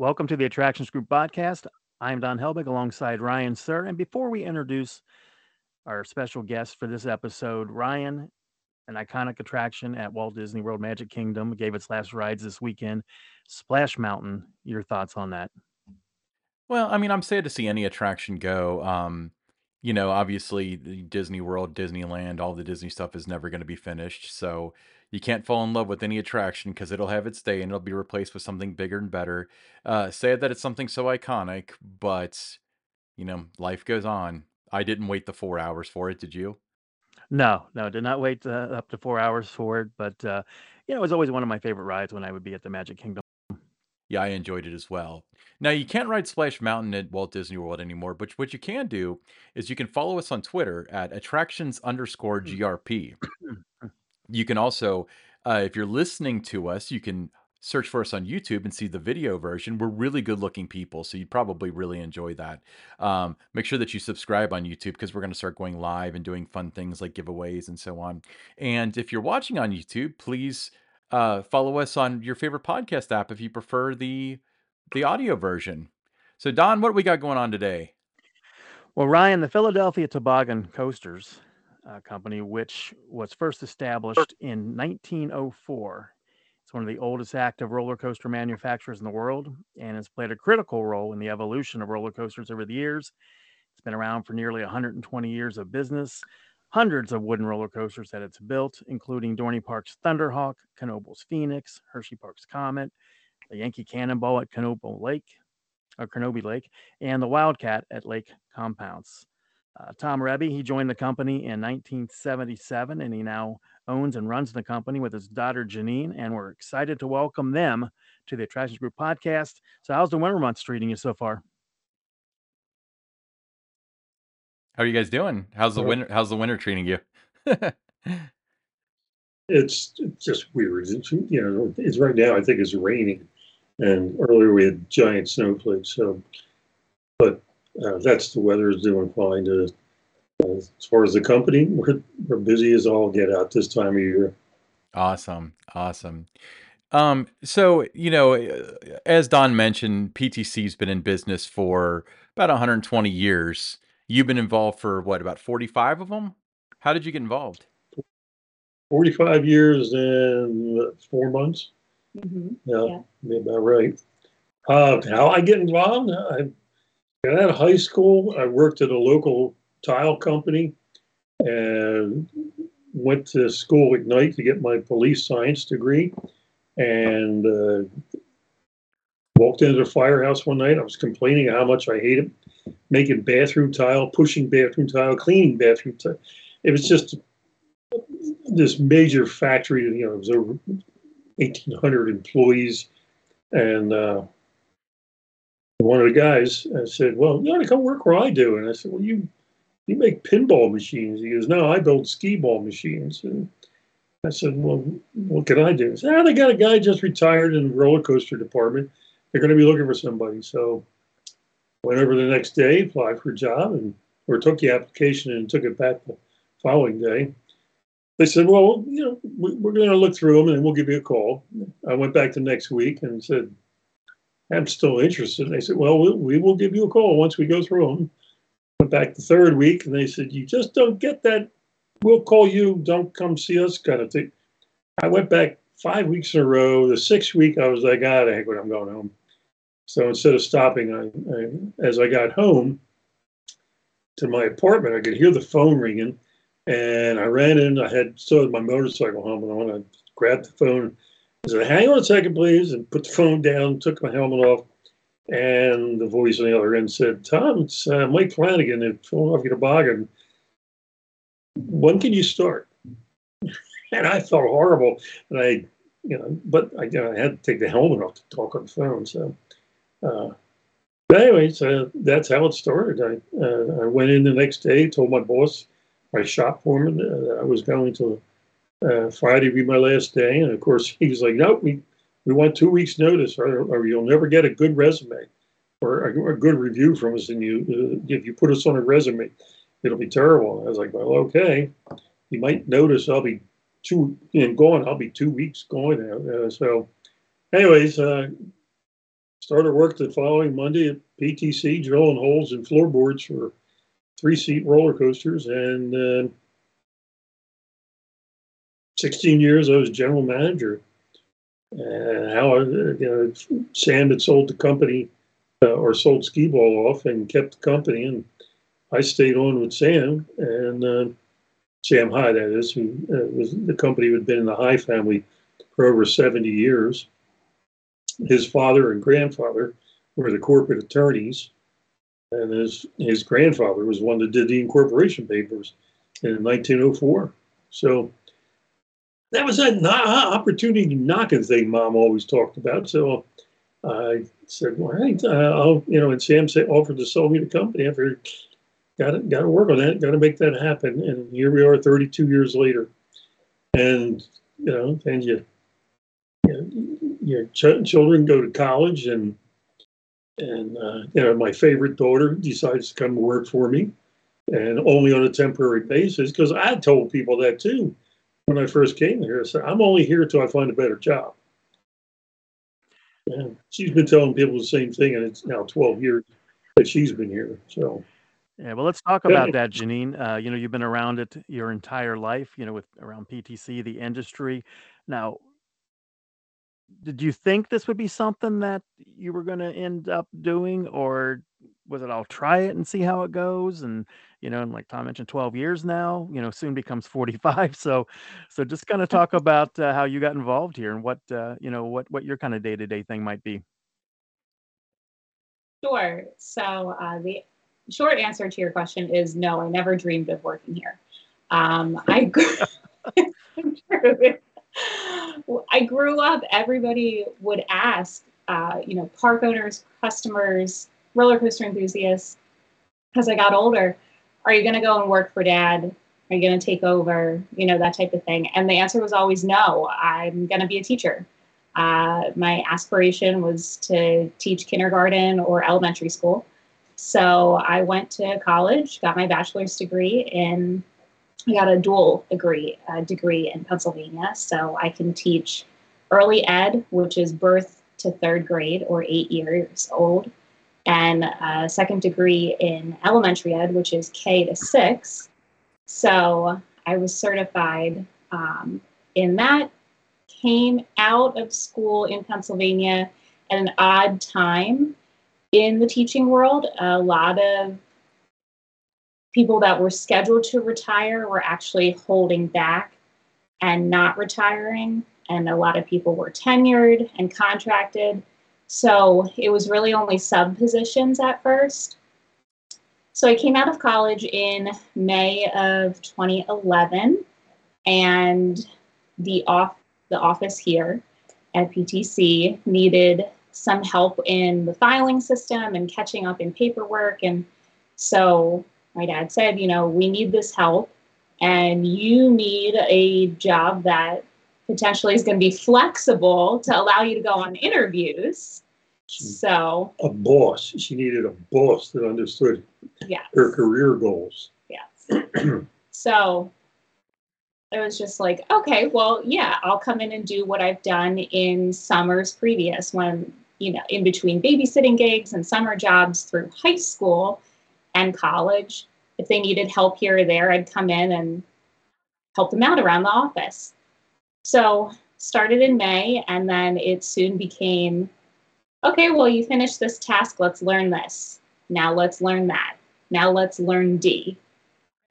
Welcome to the Attractions Group podcast. I'm Don Helbig alongside Ryan Sir. And before we introduce our special guest for this episode, Ryan, an iconic attraction at Walt Disney World Magic Kingdom, gave its last rides this weekend. Splash Mountain, your thoughts on that? Well, I mean, I'm sad to see any attraction go. Um, you know, obviously, Disney World, Disneyland, all the Disney stuff is never going to be finished. So you can't fall in love with any attraction because it'll have its day and it'll be replaced with something bigger and better. Uh, sad that it's something so iconic, but you know, life goes on. I didn't wait the four hours for it. Did you? No, no, did not wait uh, up to four hours for it. But, uh, you know, it was always one of my favorite rides when I would be at the Magic Kingdom. Yeah, I enjoyed it as well. Now you can't ride Splash Mountain at Walt Disney World anymore, but what you can do is you can follow us on Twitter at attractions underscore GRP. You can also, uh, if you're listening to us, you can search for us on YouTube and see the video version. We're really good looking people, so you'd probably really enjoy that. Um, make sure that you subscribe on YouTube because we're going to start going live and doing fun things like giveaways and so on. And if you're watching on YouTube, please uh, follow us on your favorite podcast app if you prefer the the audio version. So, Don, what we got going on today? Well, Ryan, the Philadelphia Toboggan Coasters uh, Company, which was first established in 1904, it's one of the oldest active roller coaster manufacturers in the world and has played a critical role in the evolution of roller coasters over the years. It's been around for nearly 120 years of business, hundreds of wooden roller coasters that it's built, including Dorney Park's Thunderhawk, Knoebels Phoenix, Hershey Park's Comet, the Yankee Cannonball at Knoebel Lake, or Canobie Lake, and the Wildcat at Lake Compounce. Uh, Tom Rebbie, he joined the company in 1977 and he now owns and runs the company with his daughter Janine. And we're excited to welcome them to the Attractions Group podcast. So, how's the winter months treating you so far? How are you guys doing? How's the winter? How's the winter treating you? it's just weird. It's, you know, it's right now. I think it's raining, and earlier we had giant snowflakes. So, but uh, that's the weather is doing fine. To, uh, as far as the company, we're we're busy as all get out this time of year. Awesome, awesome. Um, so you know, as Don mentioned, PTC's been in business for about 120 years. You've been involved for what, about 45 of them? How did you get involved? 45 years and four months. Mm-hmm. Yeah, yeah, about right. Uh, how I get involved? I out of high school. I worked at a local tile company and went to school at night to get my police science degree. And uh, walked into the firehouse one night. I was complaining how much I hated making bathroom tile, pushing bathroom tile, cleaning bathroom tile. It was just this major factory. You know, it was over 1,800 employees, and uh, one of the guys uh, said, "Well, you ought to come work where I do." And I said, "Well, you you make pinball machines." He goes, "No, I build skee ball machines." And I said, "Well, what can I do?" He said, "Ah, they got a guy just retired in the roller coaster department. They're going to be looking for somebody." So went over the next day, applied for a job, and or took the application and took it back the following day. They said, "Well, you know, we, are going to look through them and we'll give you a call." I went back the next week and said, "I'm still interested." And they said, "Well, we, we will give you a call once we go through them." Went back the third week and they said, "You just don't get that. We'll call you. Don't come see us," kind of thing. I went back five weeks in a row. The sixth week, I was like, "Ah, the heck, I'm going home." So instead of stopping, I, I, as I got home to my apartment, I could hear the phone ringing, and I ran in. I had still my motorcycle home, and I grabbed the phone. I said, "Hang on a second, please," and put the phone down. Took my helmet off, and the voice on the other end said, "Tom, it's uh, Mike Flanagan at Philadelphia Toboggan. When can you start?" and I felt horrible, and I, you know, but I, you know, I had to take the helmet off to talk on the phone. So uh, but anyways, uh, that's how it started. I, uh, I went in the next day, told my boss, my shop foreman, that I was going to uh, Friday be my last day. And of course, he was like, no, we, we want two weeks notice or, or you'll never get a good resume or a, a good review from us. And you, uh, if you put us on a resume, it'll be terrible. And I was like, well, okay. You might notice I'll be two, know, gone. I'll be two weeks now. Uh, so anyways, uh, started work the following Monday at PTC, drilling holes in floorboards for three seat roller coasters. And uh, 16 years, I was general manager. And how you know, Sam had sold the company uh, or sold Skee Ball off and kept the company, and I stayed on with Sam and uh, Sam High, that is, who uh, was the company who had been in the High family for over 70 years. His father and grandfather were the corporate attorneys, and his his grandfather was one that did the incorporation papers in 1904. So that was that opportunity knocking thing Mom always talked about. So I said, "All right, uh, I'll," you know, and Sam said, offered to sell me the company after got to got to work on that, got to make that happen. And here we are, 32 years later, and you know, and you, you your ch- children go to college, and and uh, you know, my favorite daughter decides to come work for me, and only on a temporary basis because I told people that too when I first came here. I said, I'm only here till I find a better job. And she's been telling people the same thing, and it's now 12 years that she's been here. So, yeah, well, let's talk about that, Janine. Uh, you know, you've been around it your entire life. You know, with around PTC, the industry. Now, did you think this would be something that you were going to end up doing, or was it I'll try it and see how it goes? And you know, and like Tom mentioned, 12 years now, you know, soon becomes 45. So, so just kind of talk about uh, how you got involved here and what, uh, you know, what, what your kind of day to day thing might be. Sure. So uh, the short answer to your question is no, I never dreamed of working here. Um, I, grew, I grew up, everybody would ask, uh, you know, park owners, customers, roller coaster enthusiasts, as I got older, are you going to go and work for dad? Are you going to take over? You know, that type of thing. And the answer was always no, I'm going to be a teacher. Uh, my aspiration was to teach kindergarten or elementary school. So I went to college, got my bachelor's degree in, I got a dual degree, uh, degree in Pennsylvania. So I can teach early ed, which is birth to third grade or eight years old, and a second degree in elementary ed, which is K to six. So I was certified um, in that, came out of school in Pennsylvania at an odd time in the teaching world. A lot of people that were scheduled to retire were actually holding back and not retiring. And a lot of people were tenured and contracted. So it was really only sub positions at first. So I came out of college in May of 2011, and the off the office here at PTC needed some help in the filing system and catching up in paperwork. And so my dad said, you know, we need this help, and you need a job that potentially is going to be flexible to allow you to go on interviews. So a boss. She needed a boss that understood yes. her career goals. Yes. so it was just like, okay, well, yeah, I'll come in and do what I've done in summers previous when, you know, in between babysitting gigs and summer jobs through high school and college. If they needed help here or there, I'd come in and help them out around the office. So started in May, and then it soon became, okay, well, you finished this task, let's learn this. Now let's learn that. Now let's learn D.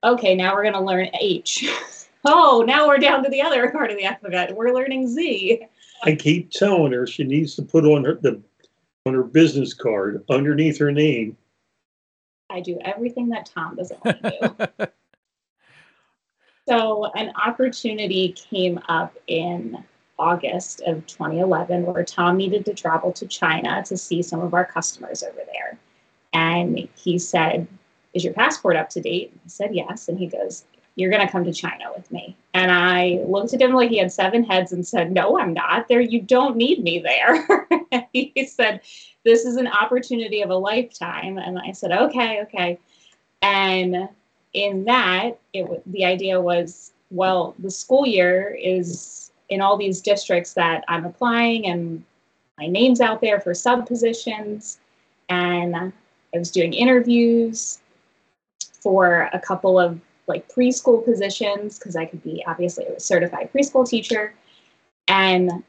Okay, now we're gonna learn H. oh, now we're down to the other part of the alphabet. We're learning Z. I keep telling her she needs to put on her the on her business card underneath her name. I do everything that Tom doesn't want to do. So, an opportunity came up in August of 2011 where Tom needed to travel to China to see some of our customers over there. And he said, Is your passport up to date? I said, Yes. And he goes, You're going to come to China with me. And I looked at him like he had seven heads and said, No, I'm not there. You don't need me there. he said, This is an opportunity of a lifetime. And I said, Okay, okay. And in that, it the idea was, well, the school year is in all these districts that I'm applying and my name's out there for sub positions, and I was doing interviews for a couple of like preschool positions because I could be obviously a certified preschool teacher. And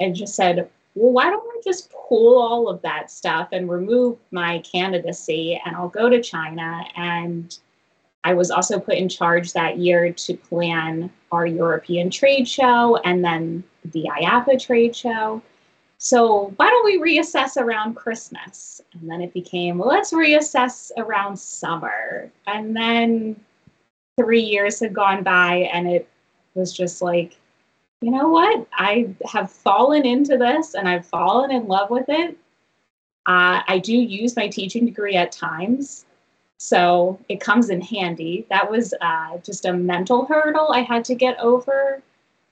I just said, well, why don't I just pull all of that stuff and remove my candidacy and I'll go to China. And I was also put in charge that year to plan our European trade show and then the IAAPA trade show. So why don't we reassess around Christmas? And then it became, well, let's reassess around summer. And then three years had gone by and it was just like, you know what? I have fallen into this and I've fallen in love with it. Uh, I do use my teaching degree at times, so it comes in handy. That was uh, just a mental hurdle I had to get over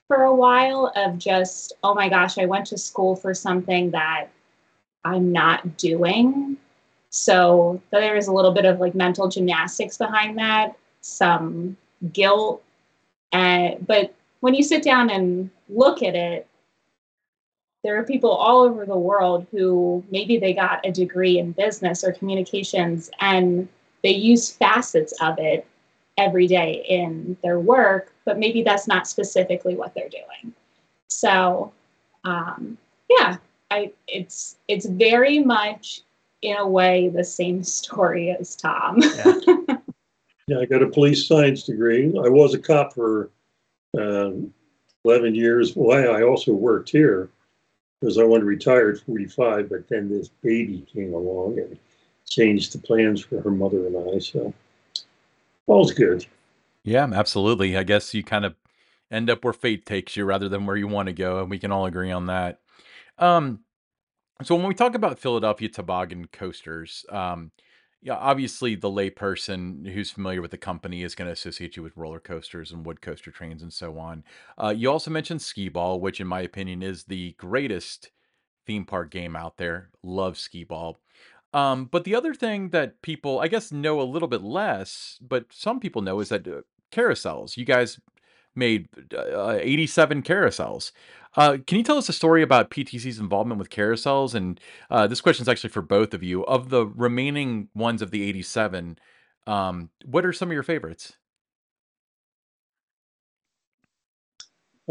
for a while of just, oh my gosh, I went to school for something that I'm not doing. So there is a little bit of like mental gymnastics behind that, some guilt, and but when you sit down and look at it, there are people all over the world who maybe they got a degree in business or communications and they use facets of it every day in their work, but maybe that's not specifically what they're doing. So, um, yeah, I it's it's very much in a way the same story as Tom. yeah. yeah, I got a police science degree. I was a cop for uh, 11 years. Why I also worked here because I wanted to retire at 45, but then this baby came along and changed the plans for her mother and I. So all's good. Yeah, absolutely. I guess you kind of end up where fate takes you rather than where you want to go, and we can all agree on that. Um, so when we talk about Philadelphia toboggan coasters, um, yeah, obviously the layperson who's familiar with the company is going to associate you with roller coasters and wood coaster trains and so on. Uh, you also mentioned skee ball, which in my opinion is the greatest theme park game out there. Love skee ball. Um, but the other thing that people, I guess, know a little bit less, but some people know is that uh, carousels. You guys made uh, 87 carousels. Uh, can you tell us a story about PTC's involvement with carousels? And uh, this question is actually for both of you. Of the remaining ones of the 87, um, what are some of your favorites?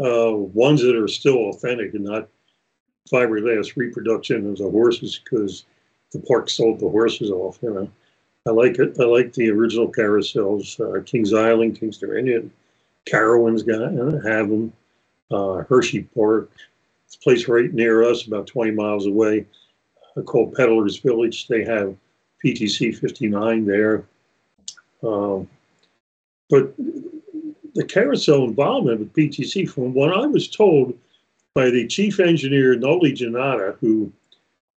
Uh, ones that are still authentic and not fiberglass reproduction of the horses because the park sold the horses off. You know, I like it. I like the original carousels. Uh, Kings Island, Kings Dominion, Carowinds got have them uh, Hershey Park. It's a place right near us, about 20 miles away, uh, called Peddler's Village. They have PTC 59 there. Um, but the carousel involvement with PTC, from what I was told by the chief engineer, Noli Janata, who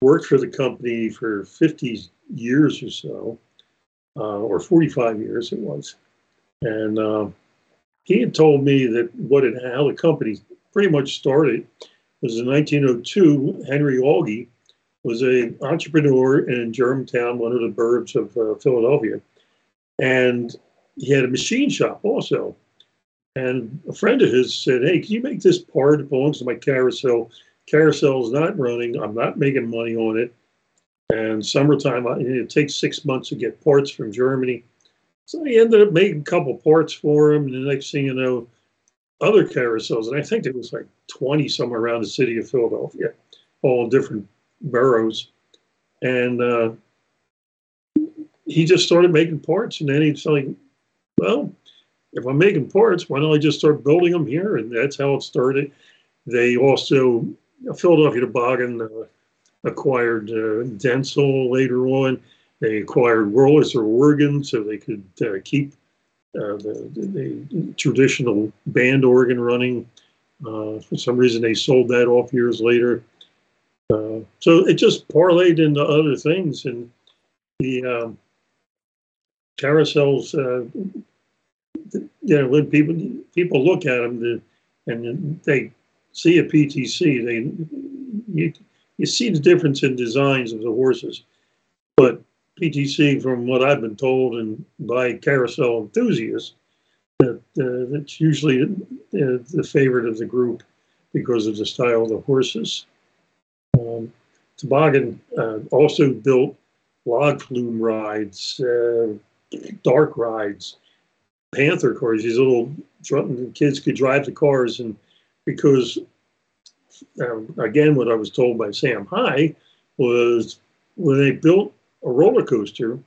worked for the company for 50 years or so, uh, or 45 years it was. And uh, he had told me that what it, how the company pretty much started was in 1902. Henry Auchy was an entrepreneur in Germantown, one of the burbs of uh, Philadelphia, and he had a machine shop also. And a friend of his said, "Hey, can you make this part? It belongs to my carousel. Carousel is not running. I'm not making money on it. And summertime, it takes six months to get parts from Germany." So he ended up making a couple parts for him. And the next thing you know, other carousels, and I think there was like 20 somewhere around the city of Philadelphia, all different boroughs. And uh, he just started making parts. And then he's like, well, if I'm making parts, why don't I just start building them here? And that's how it started. They also, Philadelphia Toboggan uh, acquired uh, Dentzel later on. They acquired Rollers or Oregon so they could uh, keep uh, the, the, traditional band organ running. Uh, for some reason, they sold that off years later. Uh, so it just parlayed into other things, and the um, carousels. You know, when people people look at them, the, and they see a PTC, they you, you see the difference in designs of the horses, but PTC, from what I've been told and by carousel enthusiasts, that uh, that's usually uh, the favorite of the group because of the style of the horses. Um, Toboggan uh, also built log flume rides, uh, dark rides, Panther cars. These little kids could drive the cars, and because um, again, what I was told by Sam High was when they built a roller coaster,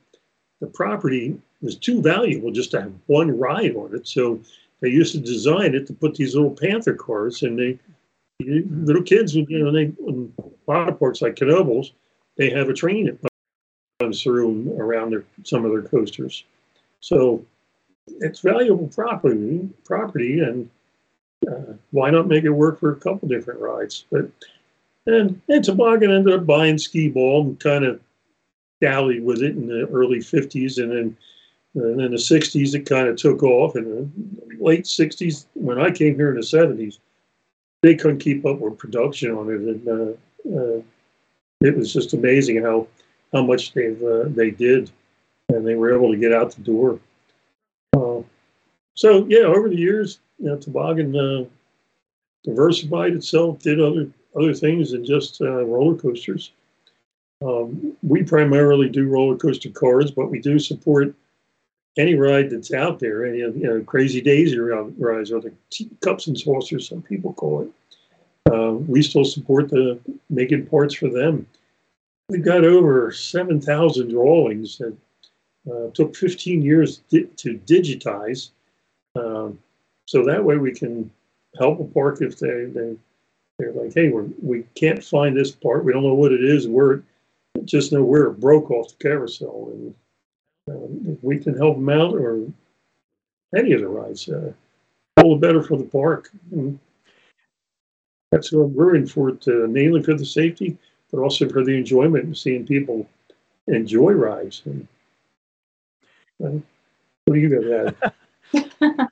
the property was too valuable just to have one ride on it. So they used to design it to put these little Panther cars, and they little kids, would you know, they in a lot of parks like Knoebels, they have a train that runs through around their some of their coasters. So it's valuable property, property, and uh, why not make it work for a couple different rides? But and, and Toboggan ended up buying Skee-Ball and kind of dallied with it in the early 50s, and then and in the 60s it kind of took off. In the late 60s, when I came here in the 70s, they couldn't keep up with production on it, and uh, uh, it was just amazing how how much they uh, they did, and they were able to get out the door. Uh, so yeah, over the years, you know, Toboggan uh, diversified itself, did other other things than just uh, roller coasters. Um, we primarily do roller coaster cars, but we do support any ride that's out there, any you know, crazy daisy rides or the cups and saucers, some people call it. Uh, we still support the making parts for them. We've got over 7,000 drawings that uh, took 15 years di- to digitize. Um, so that way we can help a park if they, they, they're like, hey, we're, we can't find this part. We don't know what it is. We're just know where it broke off the carousel. And if we can help them out or any of the rides, uh, all the better for the park. And that's what we're in for it, uh, mainly for the safety, but also for the enjoyment and seeing people enjoy rides. And, uh, what do you got to add?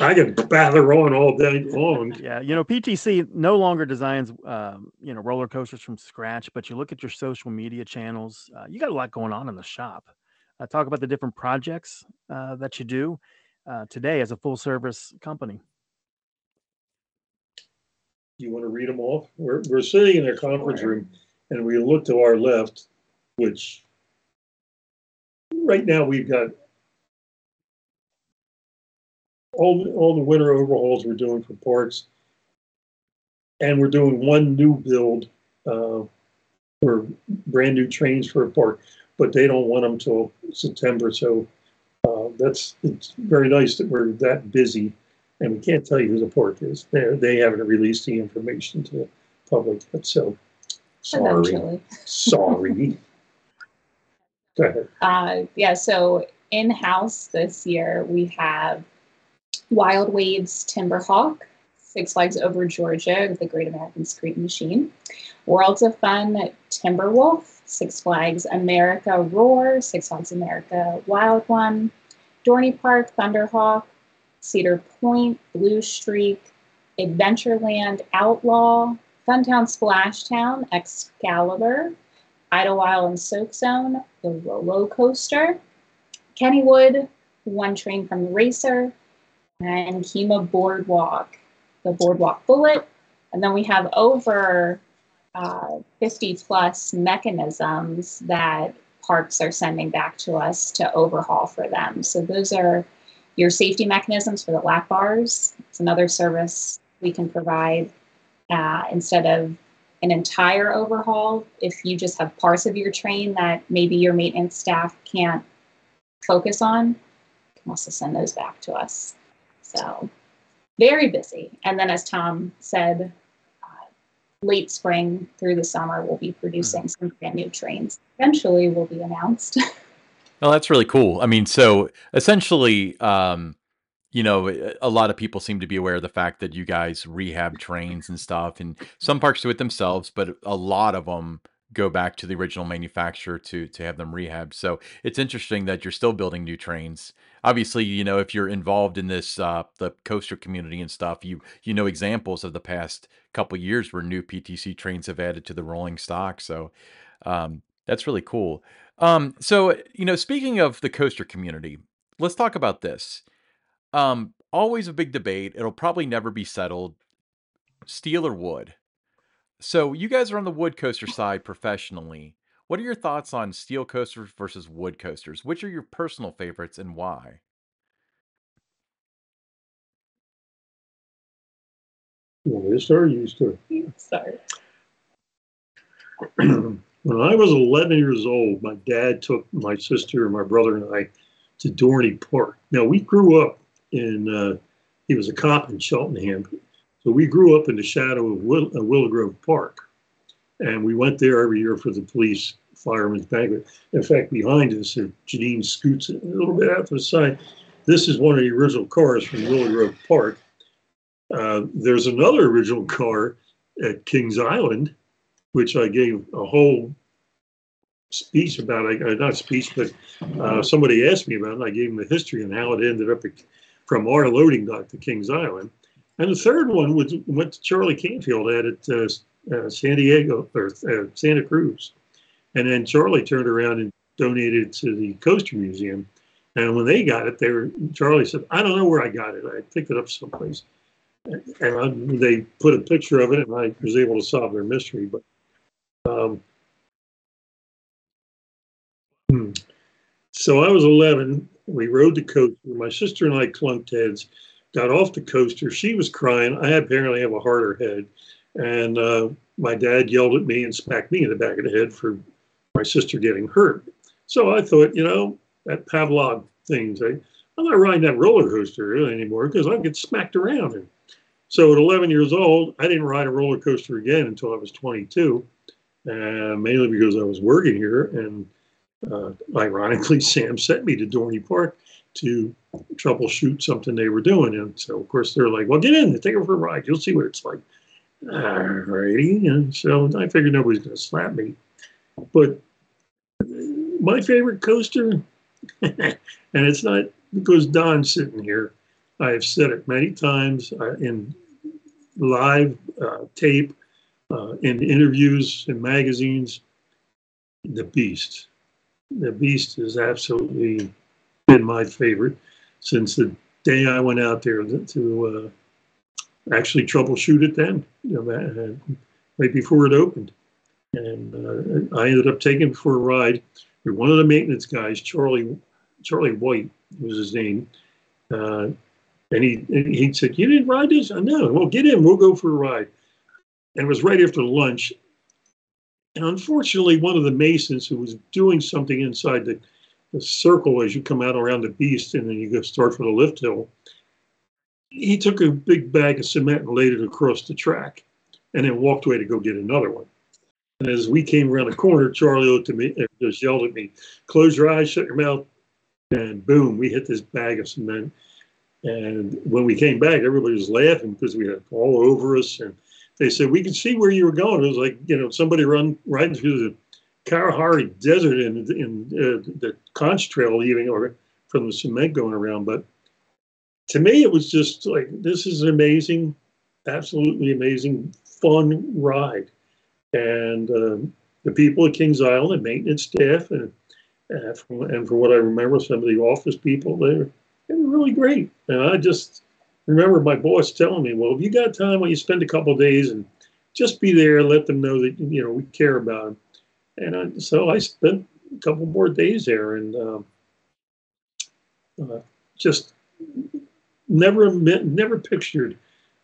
I can bather on all day long. Yeah, you know, PTC no longer designs, um, you know, roller coasters from scratch. But you look at your social media channels, uh, you got a lot going on in the shop. Uh, talk about the different projects uh, that you do uh, today as a full service company. You want to read them off? We're we're sitting in a conference room, and we look to our left, which right now we've got all all the winter overhauls we're doing for parks, and we're doing one new build uh, for brand new trains for a park, but they don't want them till September. So uh, that's it's very nice that we're that busy, and we can't tell you who the park is. They they haven't released the information to the public yet. So sorry, Eventually. sorry. Go ahead. Uh, yeah. So in house this year we have Wild Waves Timberhawk, Six Flags Over Georgia, the Great American Scream Machine, Worlds of Fun Timberwolf, Six Flags America Roar, Six Flags America Wild One, Dorney Park Thunderhawk, Cedar Point Blue Streak, Adventureland Outlaw, Funtown Splashtown Excalibur, Idlewild and Soak Zone, the Rollo Coaster, Kennywood, One Train from the Racer, and Kemah Boardwalk, the Boardwalk Bullet. And then we have over uh, 50 plus mechanisms that parks are sending back to us to overhaul for them. So those are your safety mechanisms for the lap bars. It's another service we can provide uh, instead of an entire overhaul. If you just have parts of your train that maybe your maintenance staff can't focus on, you can also send those back to us. So very busy. And then, as Tom said, uh, late spring through the summer, we'll be producing mm-hmm. some brand new trains. Eventually, will be announced. well, that's really cool. I mean, so essentially, um, you know, a lot of people seem to be aware of the fact that you guys rehab trains and stuff, and some parks do it themselves, but a lot of them go back to the original manufacturer to to have them rehabbed. So it's interesting that you're still building new trains. Obviously, you know if you're involved in this uh, the coaster community and stuff, you you know examples of the past couple years where new PTC trains have added to the rolling stock. So um, that's really cool. Um, so you know, speaking of the coaster community, let's talk about this. Um, always a big debate. It'll probably never be settled. Steel or wood? So you guys are on the wood coaster side professionally. What are your thoughts on steel coasters versus wood coasters? Which are your personal favorites and why? You want me to start or you start? Sorry. when I was 11 years old, my dad took my sister and my brother and I to Dorney Park. Now, we grew up in, uh, he was a cop in Cheltenham. So we grew up in the shadow of Will, uh, Willow Grove Park. And we went there every year for the police fireman's banquet. In fact, behind us, uh, Janine scoots a little bit out to the side. This is one of the original cars from Willow Grove Park. Uh, there's another original car at Kings Island which I gave a whole speech about. I, not speech, but uh, somebody asked me about it. And I gave them the history and how it ended up from our loading dock to Kings Island. And the third one was, went to Charlie Canfield at it, uh, uh, San Diego or uh, Santa Cruz. And then Charlie turned around and donated to the Coaster Museum. And when they got it, they were Charlie said, "I don't know where I got it. I picked it up someplace." And I, they put a picture of it, and I was able to solve their mystery. But um, hmm. So I was 11. We rode the coaster. My sister and I clunked heads, got off the coaster. She was crying. I apparently have a harder head. And uh, my dad yelled at me and smacked me in the back of the head for my sister getting hurt. So I thought, you know, that Pavlov thing, I, I'm not riding that roller coaster anymore because I get smacked around. And so at 11 years old, I didn't ride a roller coaster again until I was 22 uh, mainly because I was working here. And uh, ironically, Sam sent me to Dorney Park to troubleshoot something they were doing. And so, of course, they're like, well, get in, take it for a ride. You'll see what it's like. Alrighty. And so I figured nobody's going to slap me. But my favorite coaster, and it's not because Don's sitting here. I have said it many times uh, in live uh, tape uh, in interviews in magazines, the Beast. The Beast has absolutely been my favorite since the day I went out there to, to uh, actually troubleshoot it then, you know, uh, right before it opened. And uh, I ended up taking for a ride with one of the maintenance guys, Charlie Charlie White was his name. Uh, and he and he said, "You didn't ride this?" I know. Well, get in. We'll go for a ride and it was right after lunch. And unfortunately, one of the masons who was doing something inside the, the circle as you come out around the beast and then you go start for the lift hill, he took a big bag of cement and laid it across the track and then walked away to go get another one. And as we came around the corner, Charlie looked at me and just yelled at me, close your eyes, shut your mouth. And boom, we hit this bag of cement. And when we came back, everybody was laughing because we had all over us. And they said we could see where you were going. It was like you know somebody run riding through the Kalahari Desert in, in uh, the conch trail leaving or from the cement going around. But to me, it was just like this is an amazing, absolutely amazing, fun ride, and um, the people at Kings Island, the maintenance staff, and uh, from, and from what I remember, some of the office people there, they were really great. And I just remember my boss telling me, well, if you got time, well, you spend a couple days and just be there, let them know that you know we care about them. And I, so I spent a couple more days there, and um, uh, just never never pictured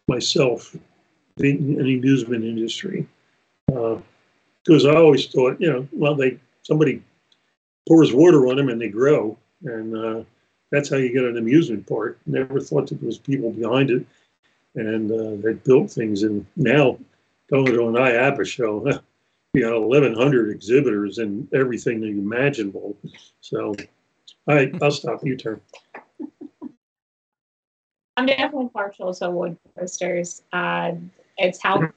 myself being in the amusement industry because uh, I always thought, you know, well, they somebody pours water on them and they grow, and uh, that's how you get an amusement park. Never thought that there was people behind it, and uh, they built things. And now, going to an IAAPA show, you got 1,100 exhibitors and everything imaginable. So, right, I'll stop. You turn. I'm definitely partial to wood coasters. Uh, it's how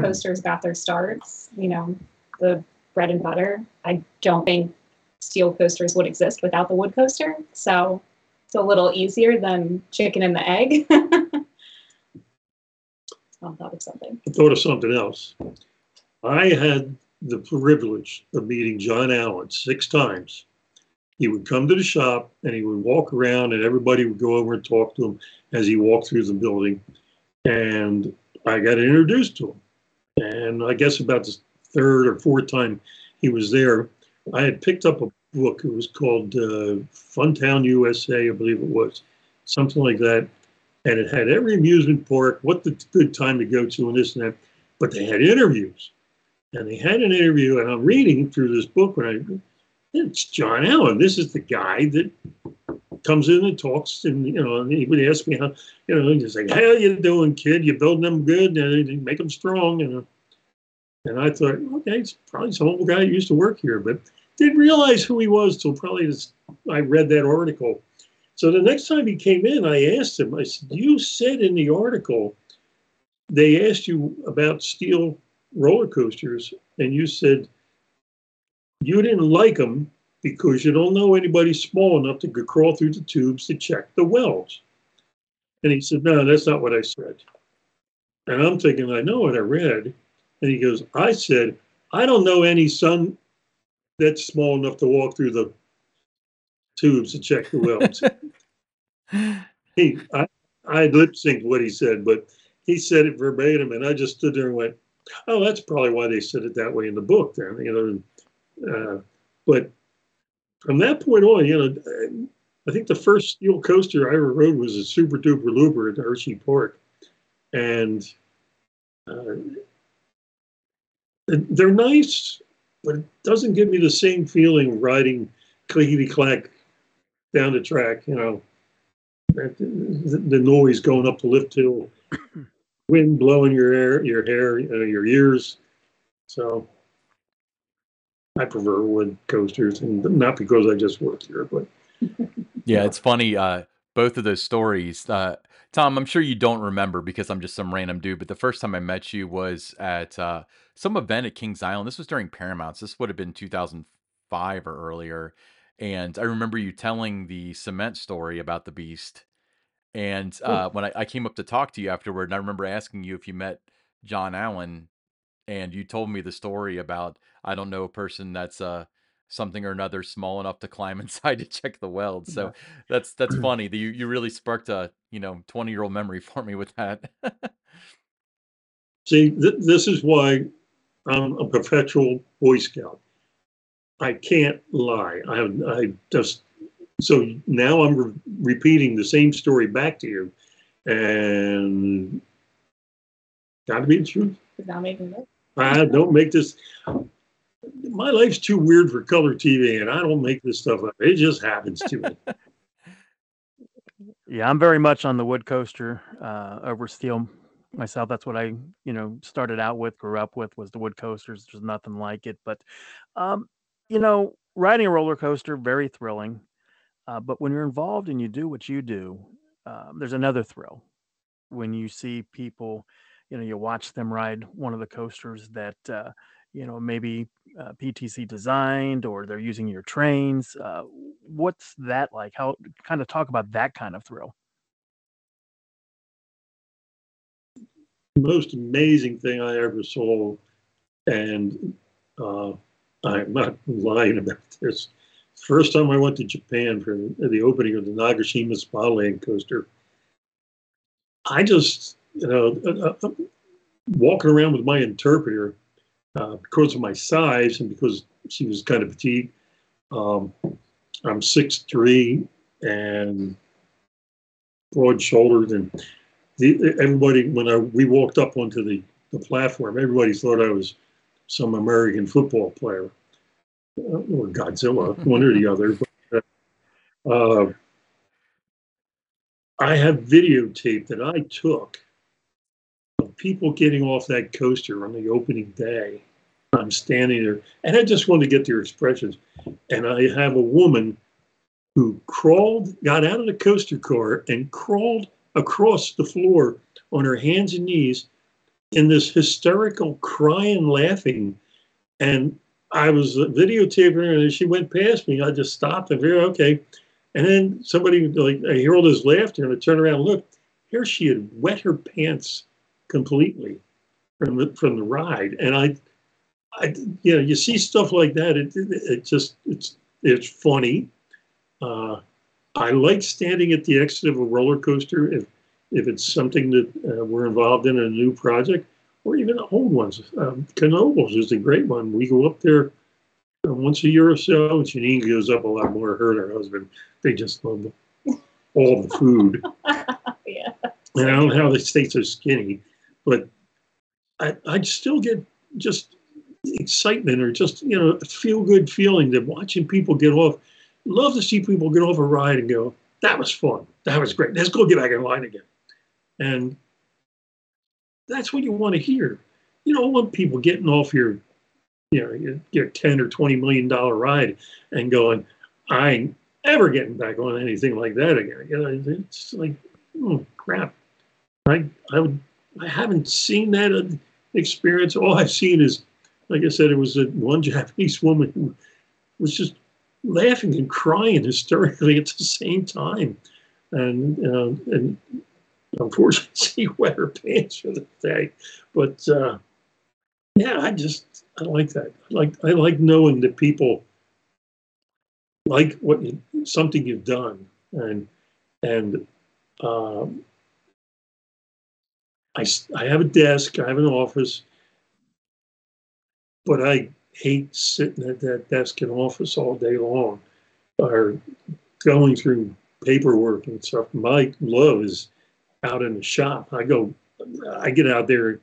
coasters got their starts. You know, the bread and butter. I don't think steel coasters would exist without the wood coaster. So it's a little easier than chicken and the egg. I thought of something. I thought of something else. I had the privilege of meeting John Allen six times. He would come to the shop and he would walk around, and everybody would go over and talk to him as he walked through the building. And I got introduced to him. And I guess about the third or fourth time he was there, I had picked up a book. It was called uh, Funtown USA, I believe it was, something like that. And it had every amusement park, what the good time to go to, and this and that. But they had interviews. And they had an interview, and I'm reading through this book when I, it's John Allen. This is the guy that comes in and talks, and you know, and he would ask me how, you know, he's like, "How you doing, kid? You building them good? And make them strong?" And uh, and I thought, okay, it's probably some old guy used to work here, but didn't realize who he was till probably this, I read that article. So the next time he came in, I asked him. I said, "You said in the article they asked you about steel roller coasters, and you said." You didn't like them because you don't know anybody small enough to crawl through the tubes to check the welds. And he said, No, that's not what I said. And I'm thinking, I know what I read. And he goes, I said, I don't know any son that's small enough to walk through the tubes to check the welds. he, I, I lip synced what he said, but he said it verbatim, and I just stood there and went, "Oh, that's probably why they said it that way in the book." Then, you know, uh, but from that point on, you know, I think the first steel coaster I ever rode was a Super Duper Looper at Hershey Park, and uh, they're nice, but it doesn't give me the same feeling riding clickety clack down the track. You know, the, the, noise going up the lift hill, wind blowing your hair, your hair, uh, your ears. So I prefer wood coasters, and not because I just work here, but yeah, it's funny. Uh, both of those stories, uh, Tom. I'm sure you don't remember because I'm just some random dude. But the first time I met you was at uh, some event at Kings Island. This was during Paramount's. This would have been 2005 or earlier. And I remember you telling the cement story about the beast. And oh. uh, when I, I came up to talk to you afterward, and I remember asking you if you met John Allen, and you told me the story about I don't know a person that's uh something or another small enough to climb inside to check the weld. So yeah. that's that's funny. You you really sparked a you know twenty year old memory for me with that. See, th- this is why I'm a perpetual Boy Scout. I can't lie. I I just so now I'm re- repeating the same story back to you, and got to be the truth. Not making it. I don't make this. My life's too weird for color TV, and I don't make this stuff up. It just happens to me. yeah, I'm very much on the wood coaster uh, over steel myself. That's what I, you know, started out with, grew up with, was the wood coasters. There's nothing like it, but, um, you know, riding a roller coaster very thrilling. Uh, but when you're involved and you do what you do, um, there's another thrill when you see people you know you watch them ride one of the coasters that uh, you know maybe uh, PTC designed or they're using your trains. Uh, what's that like? How kind of talk about that kind of thrill? Most amazing thing I ever saw, and uh, I'm not lying about this. First time I went to Japan for the opening of the Nagashima Spa coaster, I just you know, uh, uh, walking around with my interpreter uh, because of my size and because she was kind of petite. Um, I'm 6'3 and broad shouldered. And the, everybody, when I, we walked up onto the, the platform, everybody thought I was some American football player uh, or Godzilla, one or the other. But, uh, I have videotape that I took people getting off that coaster on the opening day. I'm standing there, and I just wanted to get their expressions. And I have a woman who crawled, got out of the coaster car, and crawled across the floor on her hands and knees in this hysterical crying, laughing. And I was videotaping her, and she went past me, I just stopped and figured, okay. And then somebody, like, I hear all this laughter, and I turn around and look. Here she had wet her pants completely from the from the ride. And I, I you know, you see stuff like that. It it just it's it's funny. Uh, I like standing at the exit of a roller coaster if if it's something that uh, we're involved in a new project, or even the old ones. Um, is a great one. We go up there uh, once a year or so. And Janine goes up a lot more. Her and her husband, they just love the, all the food. yeah. And I don't know how they stay so skinny, but I, I still get just excitement or just, you know, feel good feeling that watching people get off. Love to see people get off a ride and go, that was fun. That was great. Let's go get back in line again. And that's what you want to hear. You don't want people getting off your, you know, your, your 10 or 20 million dollar ride and going, I ain't ever getting back on anything like that again. You know, it's like, oh, crap. I, I, would, I haven't seen that experience. All I've seen is, like I said, it was a, one Japanese woman who was just laughing and crying hysterically at the same time. And, uh, and unfortunately, she wet her pants for the day. But uh, yeah, I just I like that. I like I like knowing that people like what you, something you've done, and and um, I I have a desk, I have an office, but I hate sitting at that desk and office all day long, or going through paperwork and stuff. My love is out in the shop. I go, I get out there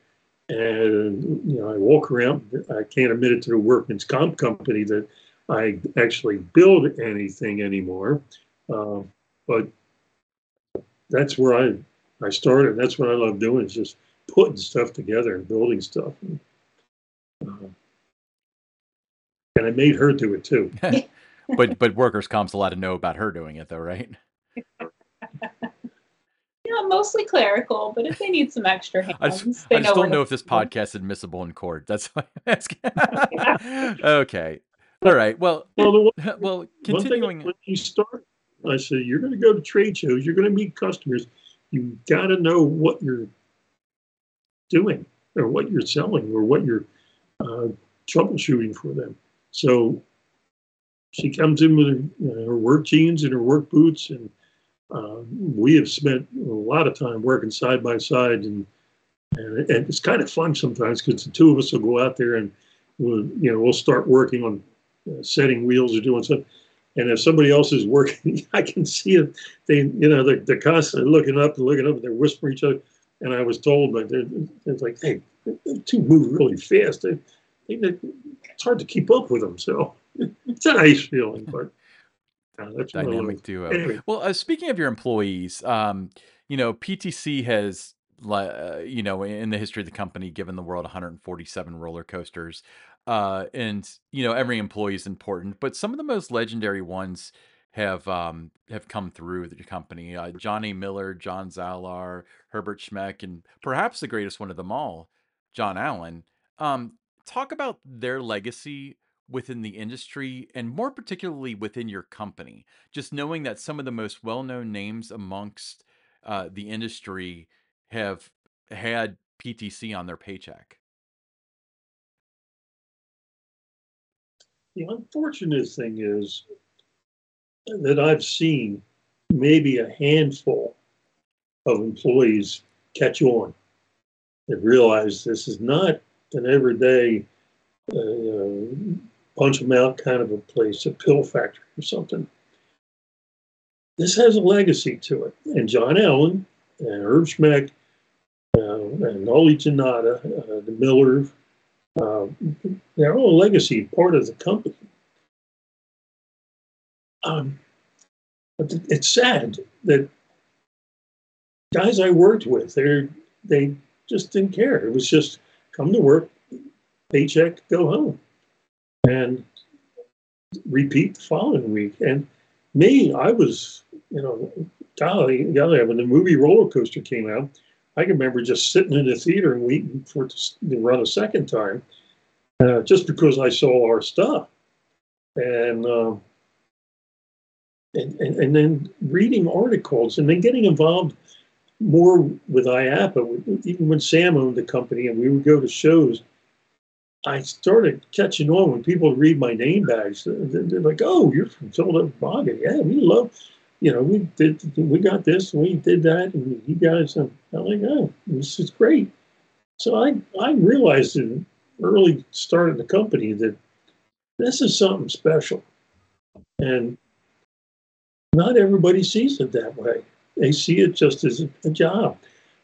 and you know I walk around. I can't admit it to the workman's comp company that I actually build anything anymore, uh, but that's where I I started. And that's what I love doing is just putting stuff together and building stuff. And, uh, and I made her do it too. but but workers comp's allowed to know about her doing it though, right? Yeah, mostly clerical, but if they need some extra hands, I just, I just don't know if this podcast is admissible in court. That's why I'm asking. okay. All right. Well, well, the, well continuing. when you start, I say you're going to go to trade shows, you're going to meet customers. You got to know what you're doing or what you're selling or what you're uh, troubleshooting for them. So she comes in with her, you know, her work jeans and her work boots and uh, we have spent a lot of time working side by side, and and, and it's kind of fun sometimes because the two of us will go out there and we'll you know we'll start working on uh, setting wheels or doing something. And if somebody else is working, I can see it. They, you know, they're, they're constantly looking up and looking up, and they're whispering each other. And I was told, but they're, they're like, "Hey, two move really fast. They, they, it's hard to keep up with them." So it's a nice feeling, but that's dynamic duo. Well, uh, speaking of your employees, um, you know, PTC has, uh, you know, in the history of the company, given the world 147 roller coasters, uh, and you know, every employee is important, but some of the most legendary ones have um, have come through the company. Uh, Johnny Miller, John Zalar, Herbert Schmeck, and perhaps the greatest one of them all, John Allen. Um, talk about their legacy within the industry and more particularly within your company just knowing that some of the most well-known names amongst uh, the industry have had ptc on their paycheck the unfortunate thing is that i've seen maybe a handful of employees catch on and realize this is not an everyday uh, punch them out kind of a place, a pill factory or something. This has a legacy to it. And John Allen and Herb Schmeck uh, and Ollie Janata, uh, the Miller, uh, they're all legacy, part of the company. Um, but it's sad that guys I worked with, they they just didn't care. It was just come to work, paycheck, go home and repeat the following week. And me, I was, you know, golly, golly, when the movie Roller Coaster came out, I can remember just sitting in the theater and waiting for it to run a second time, uh, just because I saw our stuff. And, um, and, and, and then reading articles and then getting involved more with IAAPA, even when Sam owned the company and we would go to shows I started catching on when people read my name badge. They're like, "Oh, you're from Philadelphia. Yeah, we love, you know, we did, we got this, we did that, and you guys." I'm like, "Oh, this is great." So I, I realized in early start the company that this is something special. And not everybody sees it that way. They see it just as a, job.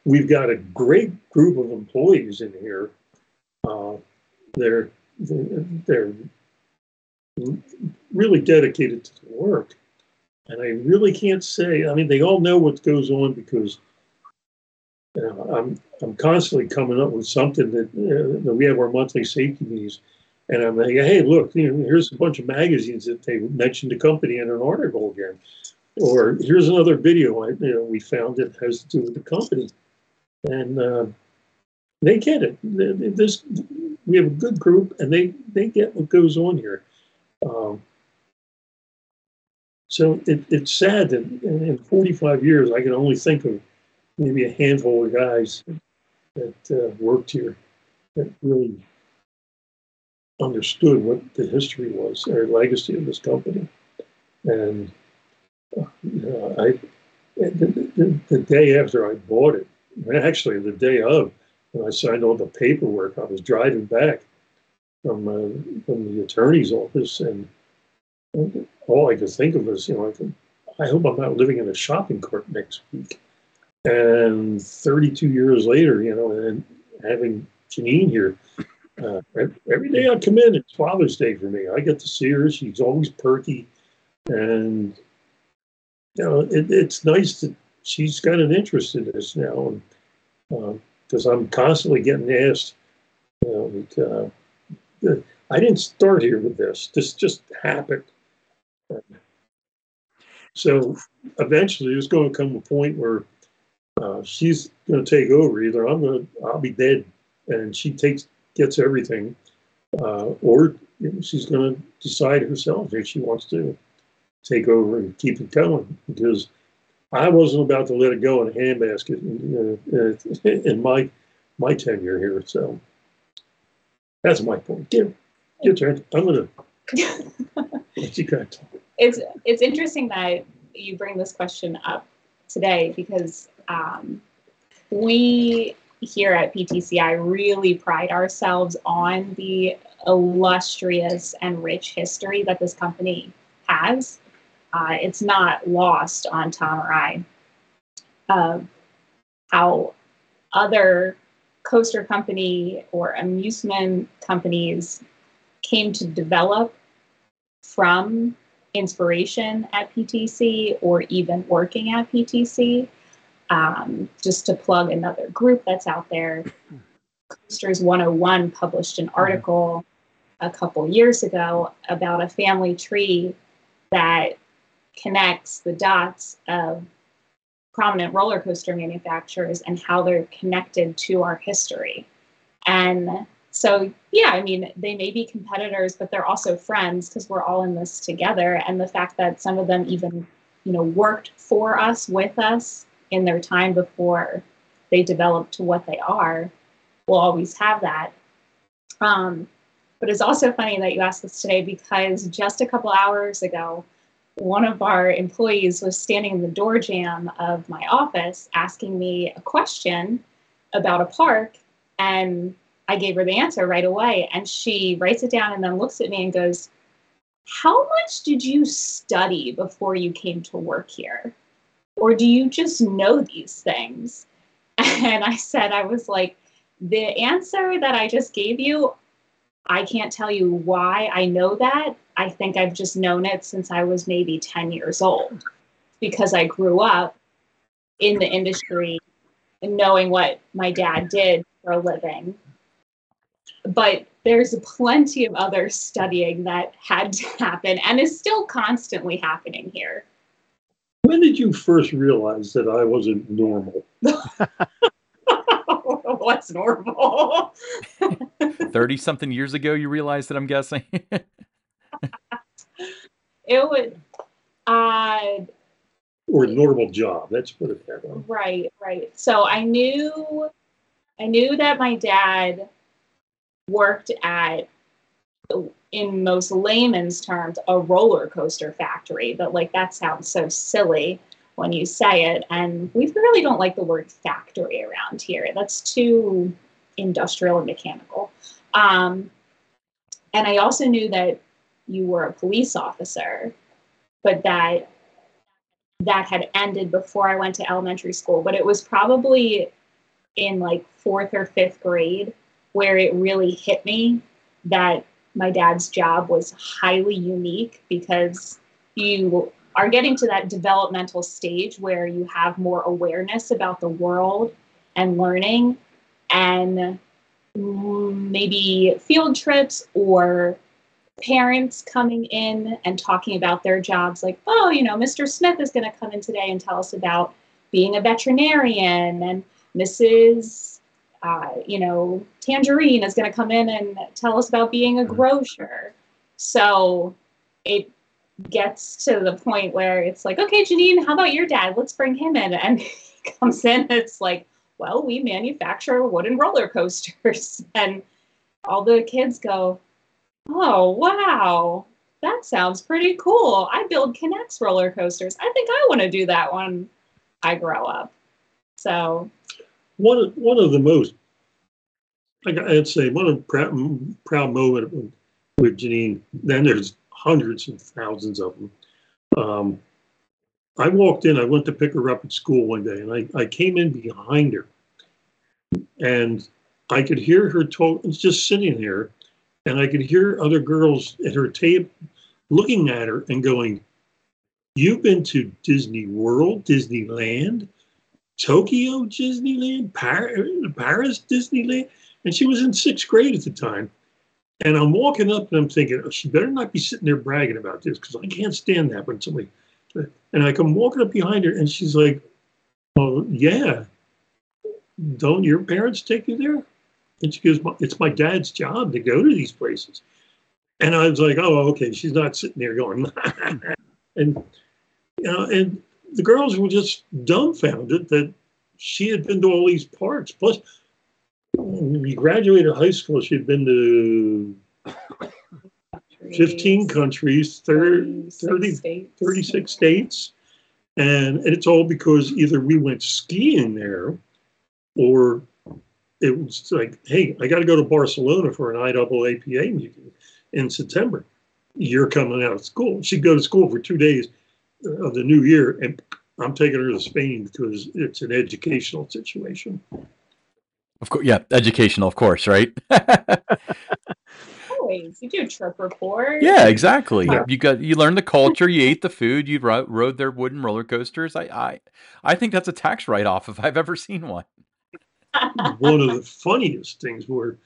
We've got a great group of employees in here. Uh, they're, they're really dedicated to the work. And I really can't say, I mean, they all know what goes on because you know, I'm, I'm constantly coming up with something that, uh, we have our monthly safety meetings. And I'm like, hey, look, you know, here's a bunch of magazines that they mentioned the company in an article again. Or here's another video I, you know, we found that has to do with the company. And uh, they get it. This, we have a good group and they, they get what goes on here. Um, so it, it's sad that in 45 years, I can only think of maybe a handful of guys that uh, worked here that really understood what the history was or legacy of this company. And uh, I, the, the, the, day after I bought it, actually the day of, when I signed all the paperwork, I was driving back from uh, from the attorney's office, and all I could think of was, you know, I, could, I hope I'm not living in a shopping cart next week. And 32 years later, you know, and having Janine here, uh, every day I come in, it's Father's Day for me. I get to see her. She's always perky. And, you know, it, it's nice that she's got an interest in this now. Because uh, I'm constantly getting asked, you know, uh, I didn't start here with this. This just happened. So eventually, there's going to come a point where uh, she's going to take over. Either I'm going to, I'll be dead, and she takes gets everything, uh, or you know, she's going to decide herself if she wants to take over and keep it going. Because I wasn't about to let it go in a handbasket in, uh, in my my tenure here. So that's my point. Get your turn. I'm going to let you talk. It's it's interesting that you bring this question up today because um, we here at PTCI really pride ourselves on the illustrious and rich history that this company has. Uh, it's not lost on Tom or I uh, how other coaster company or amusement companies came to develop from inspiration at PTC or even working at PTC. Um, just to plug another group that's out there, Coasters 101 published an article a couple years ago about a family tree that connects the dots of prominent roller coaster manufacturers and how they're connected to our history. And so yeah i mean they may be competitors but they're also friends because we're all in this together. And the fact that some of them even you know worked for us with us in their time before they developed to what they are will always have that. Um, but it's also funny that you asked this today because just a couple hours ago one of our employees was standing in the door jamb of my office asking me a question about a park and I gave her the answer right away. And she writes it down and then looks at me and goes, How much did you study before you came to work here? Or do you just know these things? And I said, I was like, The answer that I just gave you, I can't tell you why I know that. I think I've just known it since I was maybe 10 years old because I grew up in the industry knowing what my dad did for a living but there's plenty of other studying that had to happen and is still constantly happening here. When did you first realize that I wasn't normal? What's normal? 30 something years ago, you realized that I'm guessing? it would, uh, or normal job. Let's put it that way. Right, right. So I knew, I knew that my dad worked at in most layman's terms a roller coaster factory but like that sounds so silly when you say it and we really don't like the word factory around here that's too industrial and mechanical. Um, and I also knew that you were a police officer, but that that had ended before I went to elementary school. But it was probably in like fourth or fifth grade where it really hit me that my dad's job was highly unique because you are getting to that developmental stage where you have more awareness about the world and learning and maybe field trips or parents coming in and talking about their jobs like oh you know mr smith is going to come in today and tell us about being a veterinarian and mrs uh, you know tangerine is going to come in and tell us about being a grocer so it gets to the point where it's like okay janine how about your dad let's bring him in and he comes in it's like well we manufacture wooden roller coasters and all the kids go Oh, wow. That sounds pretty cool. I build K'NEX roller coasters. I think I want to do that when I grow up. So, one one of the most, I'd say, one of the proud, proud moment with Janine, then there's hundreds and thousands of them. Um, I walked in, I went to pick her up at school one day, and I, I came in behind her. And I could hear her talk, just sitting there, and I could hear other girls at her table looking at her and going, You've been to Disney World, Disneyland, Tokyo Disneyland, Paris Disneyland. And she was in sixth grade at the time. And I'm walking up and I'm thinking, oh, she better not be sitting there bragging about this because I can't stand that when somebody. And I come walking up behind her and she's like, Oh, yeah. Don't your parents take you there? And she goes, It's my dad's job to go to these places. And I was like, Oh, okay. She's not sitting there going, and, you know, and the girls were just dumbfounded that she had been to all these parks. Plus, when we graduated high school, she had been to 15 countries, 30, 30 states. 36 states. And, and it's all because either we went skiing there or it was like, hey, I got to go to Barcelona for an IAAPA meeting in September. You're coming out of school. She'd go to school for two days of the new year, and I'm taking her to Spain because it's an educational situation. Of course, yeah, educational, of course, right? Always, you do trip report. Yeah, exactly. Yeah. You got you learned the culture, you ate the food, you rode, rode their wooden roller coasters. I, I, I think that's a tax write off if I've ever seen one one of the funniest things were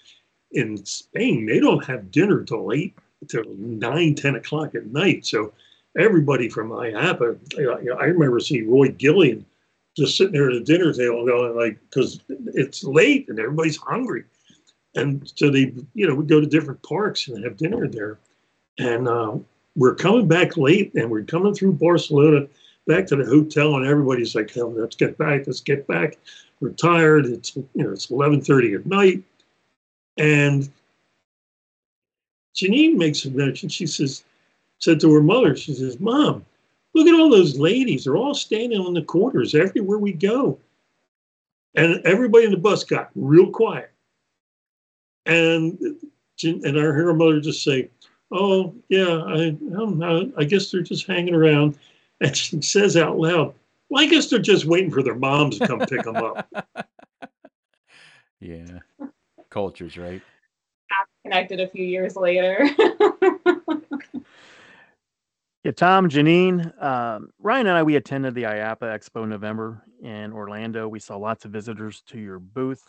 in Spain, they don't have dinner till eight, till nine, 10 o'clock at night. So everybody from IAAPA, I remember seeing Roy Gillian just sitting there at the dinner table going like, because it's late and everybody's hungry. And so they, you know, we go to different parks and have dinner there. And uh, we're coming back late and we're coming through Barcelona back to the hotel and everybody's like, oh, let's get back, let's get back we're tired. It's you know it's eleven thirty at night, and Janine makes a mention. She says, said to her mother, she says, "Mom, look at all those ladies. They're all standing on the corners everywhere we go." And everybody in the bus got real quiet. And and I heard her mother just say, "Oh yeah, I um, I, I guess they're just hanging around." And she says out loud, well, I guess they're just waiting for their moms to come pick them up. Yeah. Cultures, right? Connected a few years later. yeah, Tom, Janine, um, Ryan and I, we attended the IAAPA Expo in November in Orlando. We saw lots of visitors to your booth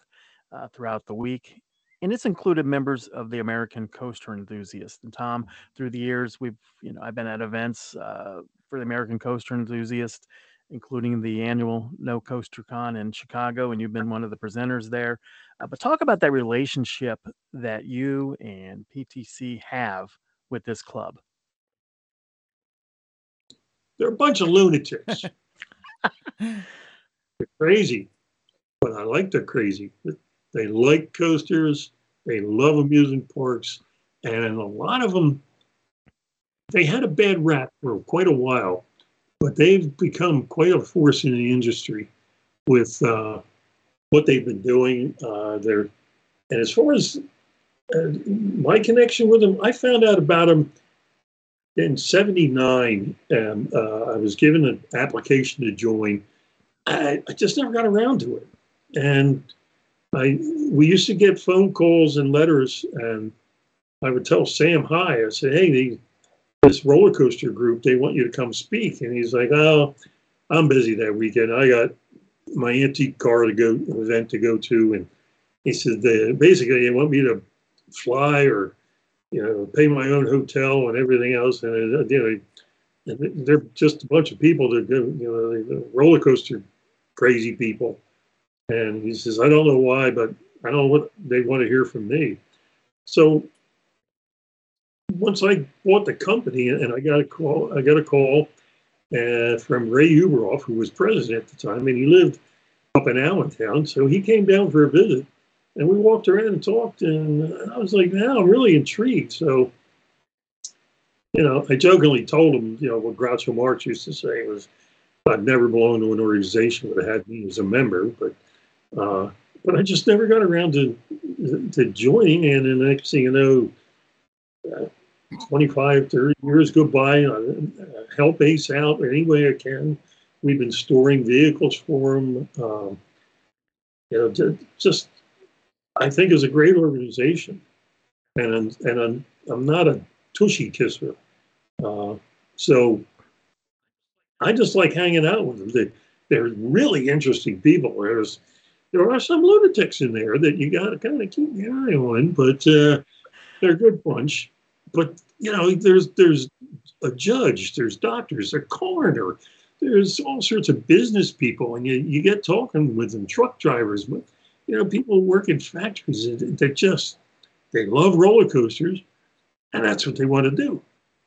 uh, throughout the week. And it's included members of the American Coaster Enthusiast. And Tom, through the years, we've, you know, I've been at events uh, for the American Coaster Enthusiast including the annual No Coaster Con in Chicago, and you've been one of the presenters there. Uh, but talk about that relationship that you and PTC have with this club. They're a bunch of lunatics. they're crazy, but I like they're crazy. They like coasters. They love amusement parks, and a lot of them. They had a bad rap for quite a while but they've become quite a force in the industry with uh, what they've been doing. Uh, they're And as far as uh, my connection with them, I found out about him in 79. Um, uh, I was given an application to join. I, I, just never got around to it. And I we used to get phone calls and letters, and I would tell Sam hi. I said, hey, they, this roller coaster group, they want you to come speak. And he's like, oh, I'm busy that weekend. I got my antique car to go event to go to, and he said basically they want me to fly or you know pay my own hotel and everything else, and uh, you know and they're just a bunch of people that go you know roller coaster crazy people, and he says I don't know why, but I don't know what they want to hear from me. So once I bought the company and I got a call, I got a call uh, from Ray Uberoff, who was president at the time, and he lived up in Allentown. So he came down for a visit, and we walked around and talked, and I was like, "Now I'm really intrigued." So, you know, I jokingly told him, you know, what Groucho Marx used to say was, "I've never belonged to an organization that had me as a member," but uh, but I just never got around to to joining, and the next thing you know. Uh, 25, 30 years go by, uh, help Ace out any way I can. We've been storing vehicles for them. Um, you know, just I think is a great organization, and and I'm I'm not a tushy kisser, uh, so I just like hanging out with them. They, they're really interesting people. There's there are some lunatics in there that you got to kind of keep your eye on, but uh, they're a good bunch but you know, there's there's a judge, there's doctors, a coroner, there's all sorts of business people, and you, you get talking with them, truck drivers, but you know, people work in factories that just they love roller coasters, and that's what they want to do.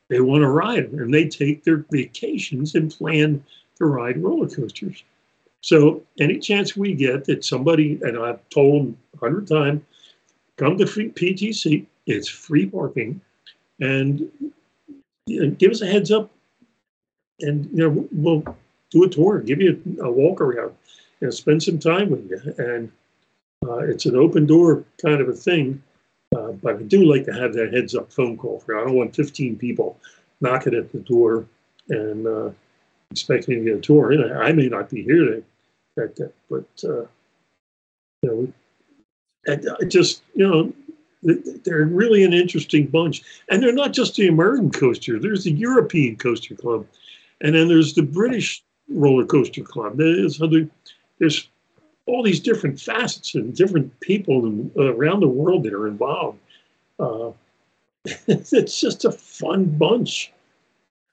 They want to ride, them, and they take their vacations and plan to ride roller coasters. So any chance we get that somebody, and I've told them a hundred times, come to PTC, it's free parking and you know, give us a heads up, and you know we'll do a tour, give you a, walk around, you know, spend some time with you, and it's an open door kind of a thing. Uh, but I do like to have that heads up phone call for. I don't want 15 people knocking at the door and uh, expecting to get a tour. And I may not be here that, that, but uh, you know, I just you know they're really an interesting bunch. And they're not just the American coaster, there's the European Coaster Club. And then there's the British Roller Coaster Club. There's, other there's all these different facets and different people around the world that are involved. Uh, it's just a fun bunch.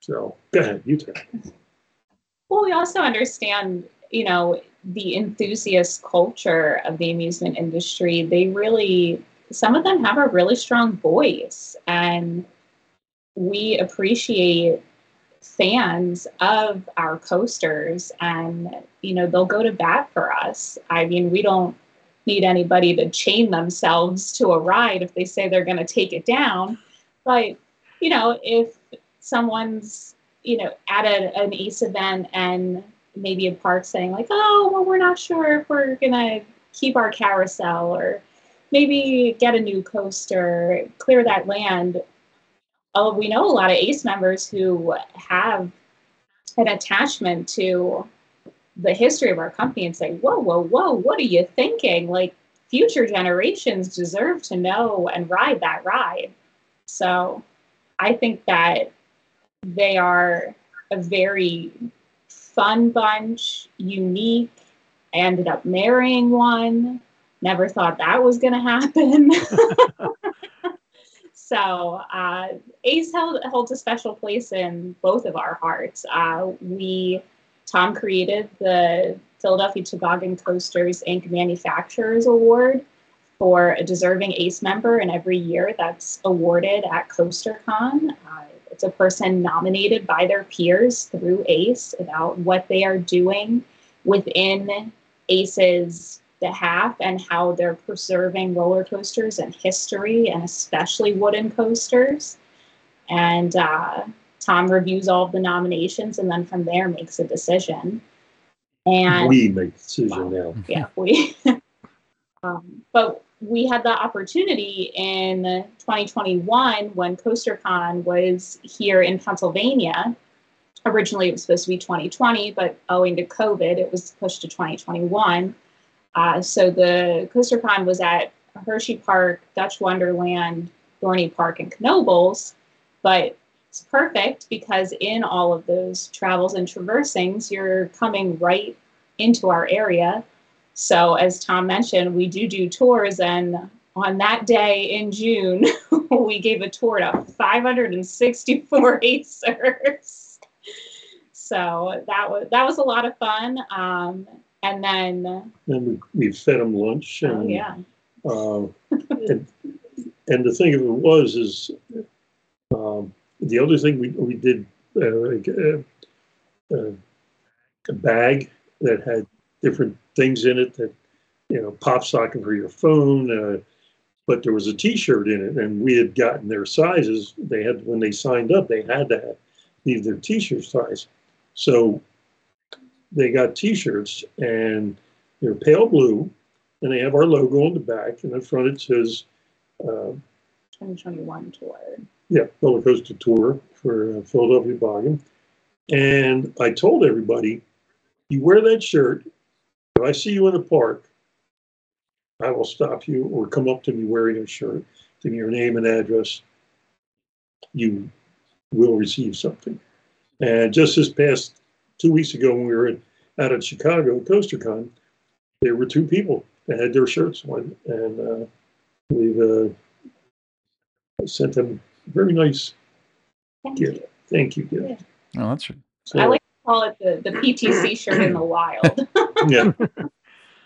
So go ahead, you tell. Well, we also understand, you know, the enthusiast culture of the amusement industry. They really some of them have a really strong voice and we appreciate fans of our coasters and you know they'll go to bat for us i mean we don't need anybody to chain themselves to a ride if they say they're going to take it down but you know if someone's you know at a, an ace event and maybe a park saying like oh well we're not sure if we're going to keep our carousel or maybe get a new coaster, clear that land. Oh, we know a lot of ACE members who have an attachment to the history of our company and say, whoa, whoa, whoa, what are you thinking? Like, future generations deserve to know and ride that ride. So I think that they are a very fun bunch, unique. I ended up marrying one never thought that was going to happen. so uh, Ace held, holds a special place in both of our hearts. Uh, we, Tom created the Philadelphia Toboggan Coasters Inc. Manufacturers Award for a deserving ACE member, and every year that's awarded at CoasterCon. Uh, it's a person nominated by their peers through ACE about what they are doing within ACE's behalf and how they're preserving roller coasters and history, and especially wooden coasters. And uh, Tom reviews all of the nominations and then from there makes a decision. And we make the decision now. Yeah, we. um, but we had the opportunity in 2021 when CoasterCon was here in Pennsylvania. Originally, it was supposed to be 2020, but owing to COVID, it was pushed to 2021. Uh, so the coaster CoasterCon was at Hersheypark, Dutch Wonderland, Dorney Park, and Knoebels. But it's perfect because in all of those travels and traversing's, you're coming right into our area. So, as Tom mentioned, we do do tours, and on that day in June, we gave a tour to 564 acers. So that was that was a lot of fun. Um, and then and we, we fed them lunch. And, oh yeah. Uh, and, and the thing of it was is um, the other thing we we did uh, uh, a bag that had different things in it that you know pop socket for your phone uh, but there was a t-shirt in it and we had gotten their sizes they had when they signed up they had to have, leave their t-shirt size so they got t-shirts and they're pale blue and they have our logo on the back and in front it says uh, 2021 tour yeah roller coaster tour for uh, philadelphia Toboggan and i told everybody you wear that shirt if I see you in the park, I will stop you or come up to me wearing a shirt, give me your name and address. You will receive something. And just this past two weeks ago, when we were out at Chicago CoasterCon, there were two people that had their shirts on, and uh, we've uh, sent them a very nice Thank gift. You. Thank you, gift. Yeah. Oh, that's true. So, I like to call it the, the PTC shirt in the wild. yeah.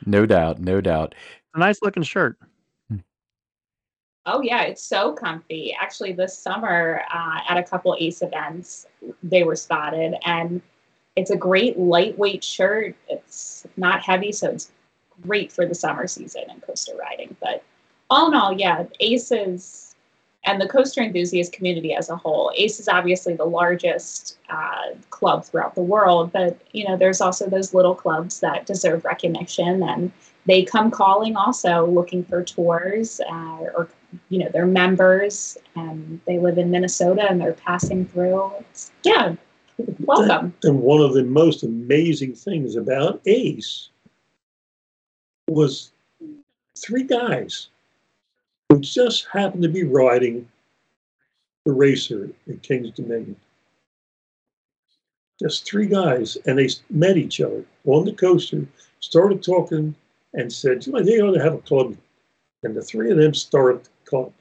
No doubt. No doubt. A nice looking shirt. Hmm. Oh yeah, it's so comfy. Actually, this summer uh, at a couple ACE events, they were spotted, and it's a great lightweight shirt. It's not heavy, so it's great for the summer season and coaster riding. But all in all, yeah, ACE's and the coaster enthusiast community as a whole. ACE is obviously the largest uh, club throughout the world, but you know there's also those little clubs that deserve recognition, and they come calling also looking for tours uh, or you know they're members and they live in Minnesota and they're passing through. It's, yeah, welcome. And one of the most amazing things about ACE was three guys who just happened to be riding the racer at Kings Dominion. Just three guys, and they met each other on the coaster, started talking, and said, you know, they ought to have a club. And the three of them started the club.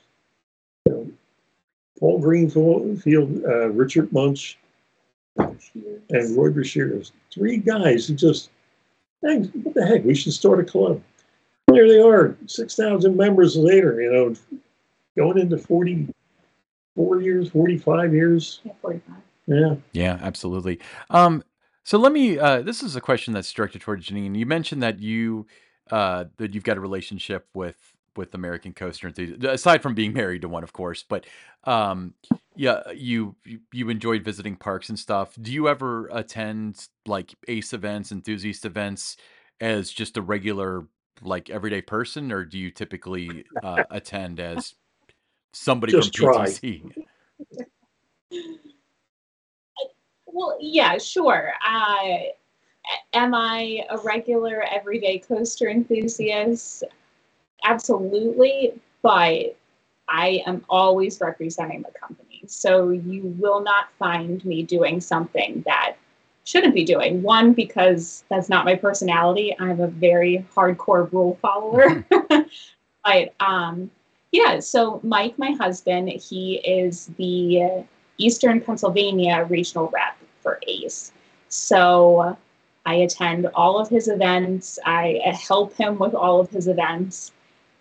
You know, Paul Greenwald, uh, Richard Munch, and Roy Brashear. Three guys who just, hey, what the heck, we should start a club there they are, 6,000 members later, you know, going into 44 years, 45 years. Yeah, 45. Yeah. Yeah, absolutely. Um, so let me, uh, this is a question that's directed towards Janine. You mentioned that you, uh, that you've got a relationship with, with American Coaster Enthusiast, aside from being married to one, of course, but, um, yeah, you, you enjoyed visiting parks and stuff. Do you ever attend like ACE events, enthusiast events as just a regular like everyday person, or do you typically uh, attend as somebody Just from try. PTC? Well, yeah, sure. Uh, am I a regular everyday coaster enthusiast? Absolutely, but I am always representing the company. So you will not find me doing something that shouldn't be doing. One, because that's not my personality. I'm a very hardcore rule follower. but um, yeah, so Mike, my husband, he is the Eastern Pennsylvania regional rep for ACE. So I attend all of his events, I help him with all of his events.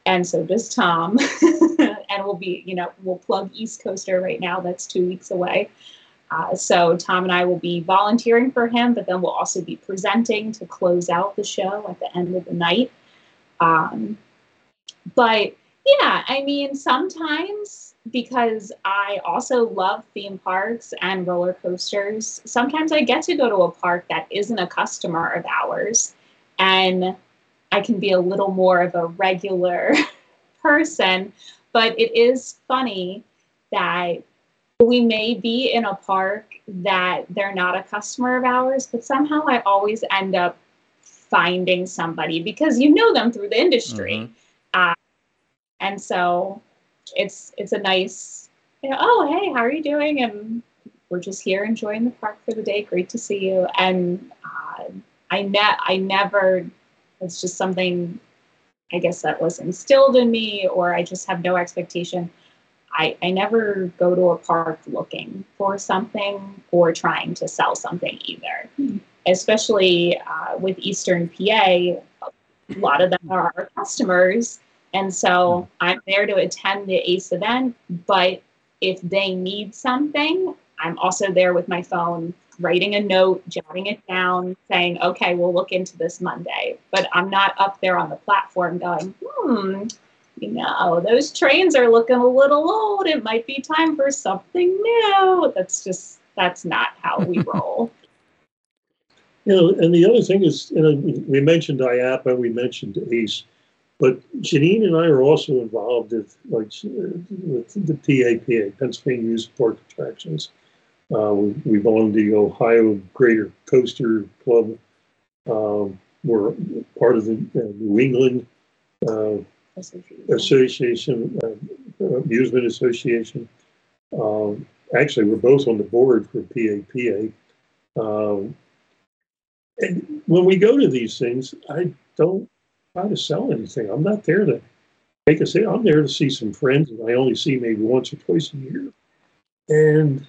And so does Tom. and we'll be, you know, we'll plug East Coaster right now. That's two weeks away. Uh, so Tom and I will be volunteering for him, but then we'll also be presenting to close out the show at the end of the night. Um, but yeah, I mean, sometimes because I also love theme parks and roller coasters, sometimes I get to go to a park that isn't a customer of ours. And I can be a little more of a regular person, but it is funny that we may be in a park that they're not a customer of ours, but somehow I always end up finding somebody because you know them through the industry. Mm-hmm. Uh, and so it's it's a nice, you know, oh hey, how are you doing? And we're just here enjoying the park for the day. Great to see you. And uh, I ne- I never. It's just something, I guess that was instilled in me, or I just have no expectation. I, I never go to a park looking for something or trying to sell something either. Mm-hmm especially uh, with Eastern PA, a lot of them are our customers. And so I'm there to attend the ACE event, but if they need something, I'm also there with my phone, writing a note, jotting it down, saying, okay, we'll look into this Monday. But I'm not up there on the platform going, hmm, you know, those trains are looking a little old. It might be time for something new. That's just, that's not how we roll. You know, and the other thing is, you know, we mentioned IAAPA, we mentioned ACE, but Janine and I are also involved with, like, with the PAPA, Pennsylvania Park Attractions. Uh, we, belong to the Ohio Greater Coaster Club. Um, we're part of the uh, New England uh, Association, uh, Amusement Association. Um, actually, we're both on the board for PAPA. Um, and when we go to these things, I don't try to sell anything. I'm not there to make a sale. I'm there to see some friends, and I only see maybe once or twice a year. And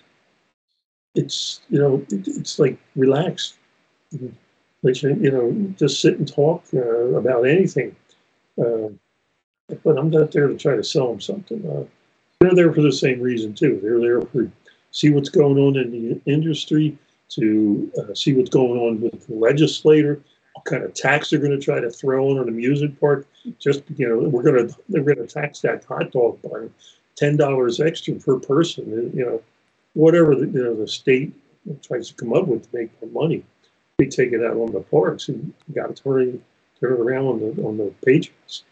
it's you know it's like relaxed let you you know just sit and talk uh, about anything. Uh, but I'm not there to try to sell them something. Uh, they're there for the same reason too. They're there for see what's going on in the industry, to uh, see what's going on with the legislator, what kind of tax they're going to try to throw in on the amusement park. Just you know, we're going to they're going to tax that hot dog barn ten dollars extra per person. You know, whatever the, you know the state tries to come up with to make more money, we take it out on the parks and got to turn turn it around on the on the patrons.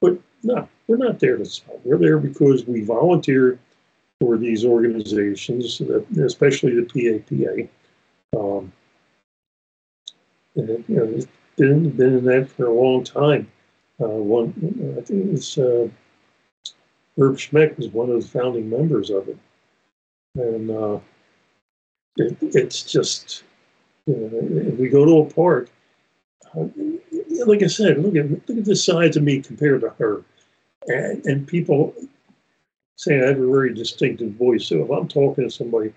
But no, we're not there to sell. We're there because we volunteer for these organizations, especially the PAPA um, and, you know, he's been been in that for a long time. Uh, one, I think it was uh, Herb Schmeck was one of the founding members of it, and uh, it, it's just you know, if we go to a park. Uh, like I said, look at look at the size of me compared to her, and, and people say I have a very distinctive voice. So if I'm talking to somebody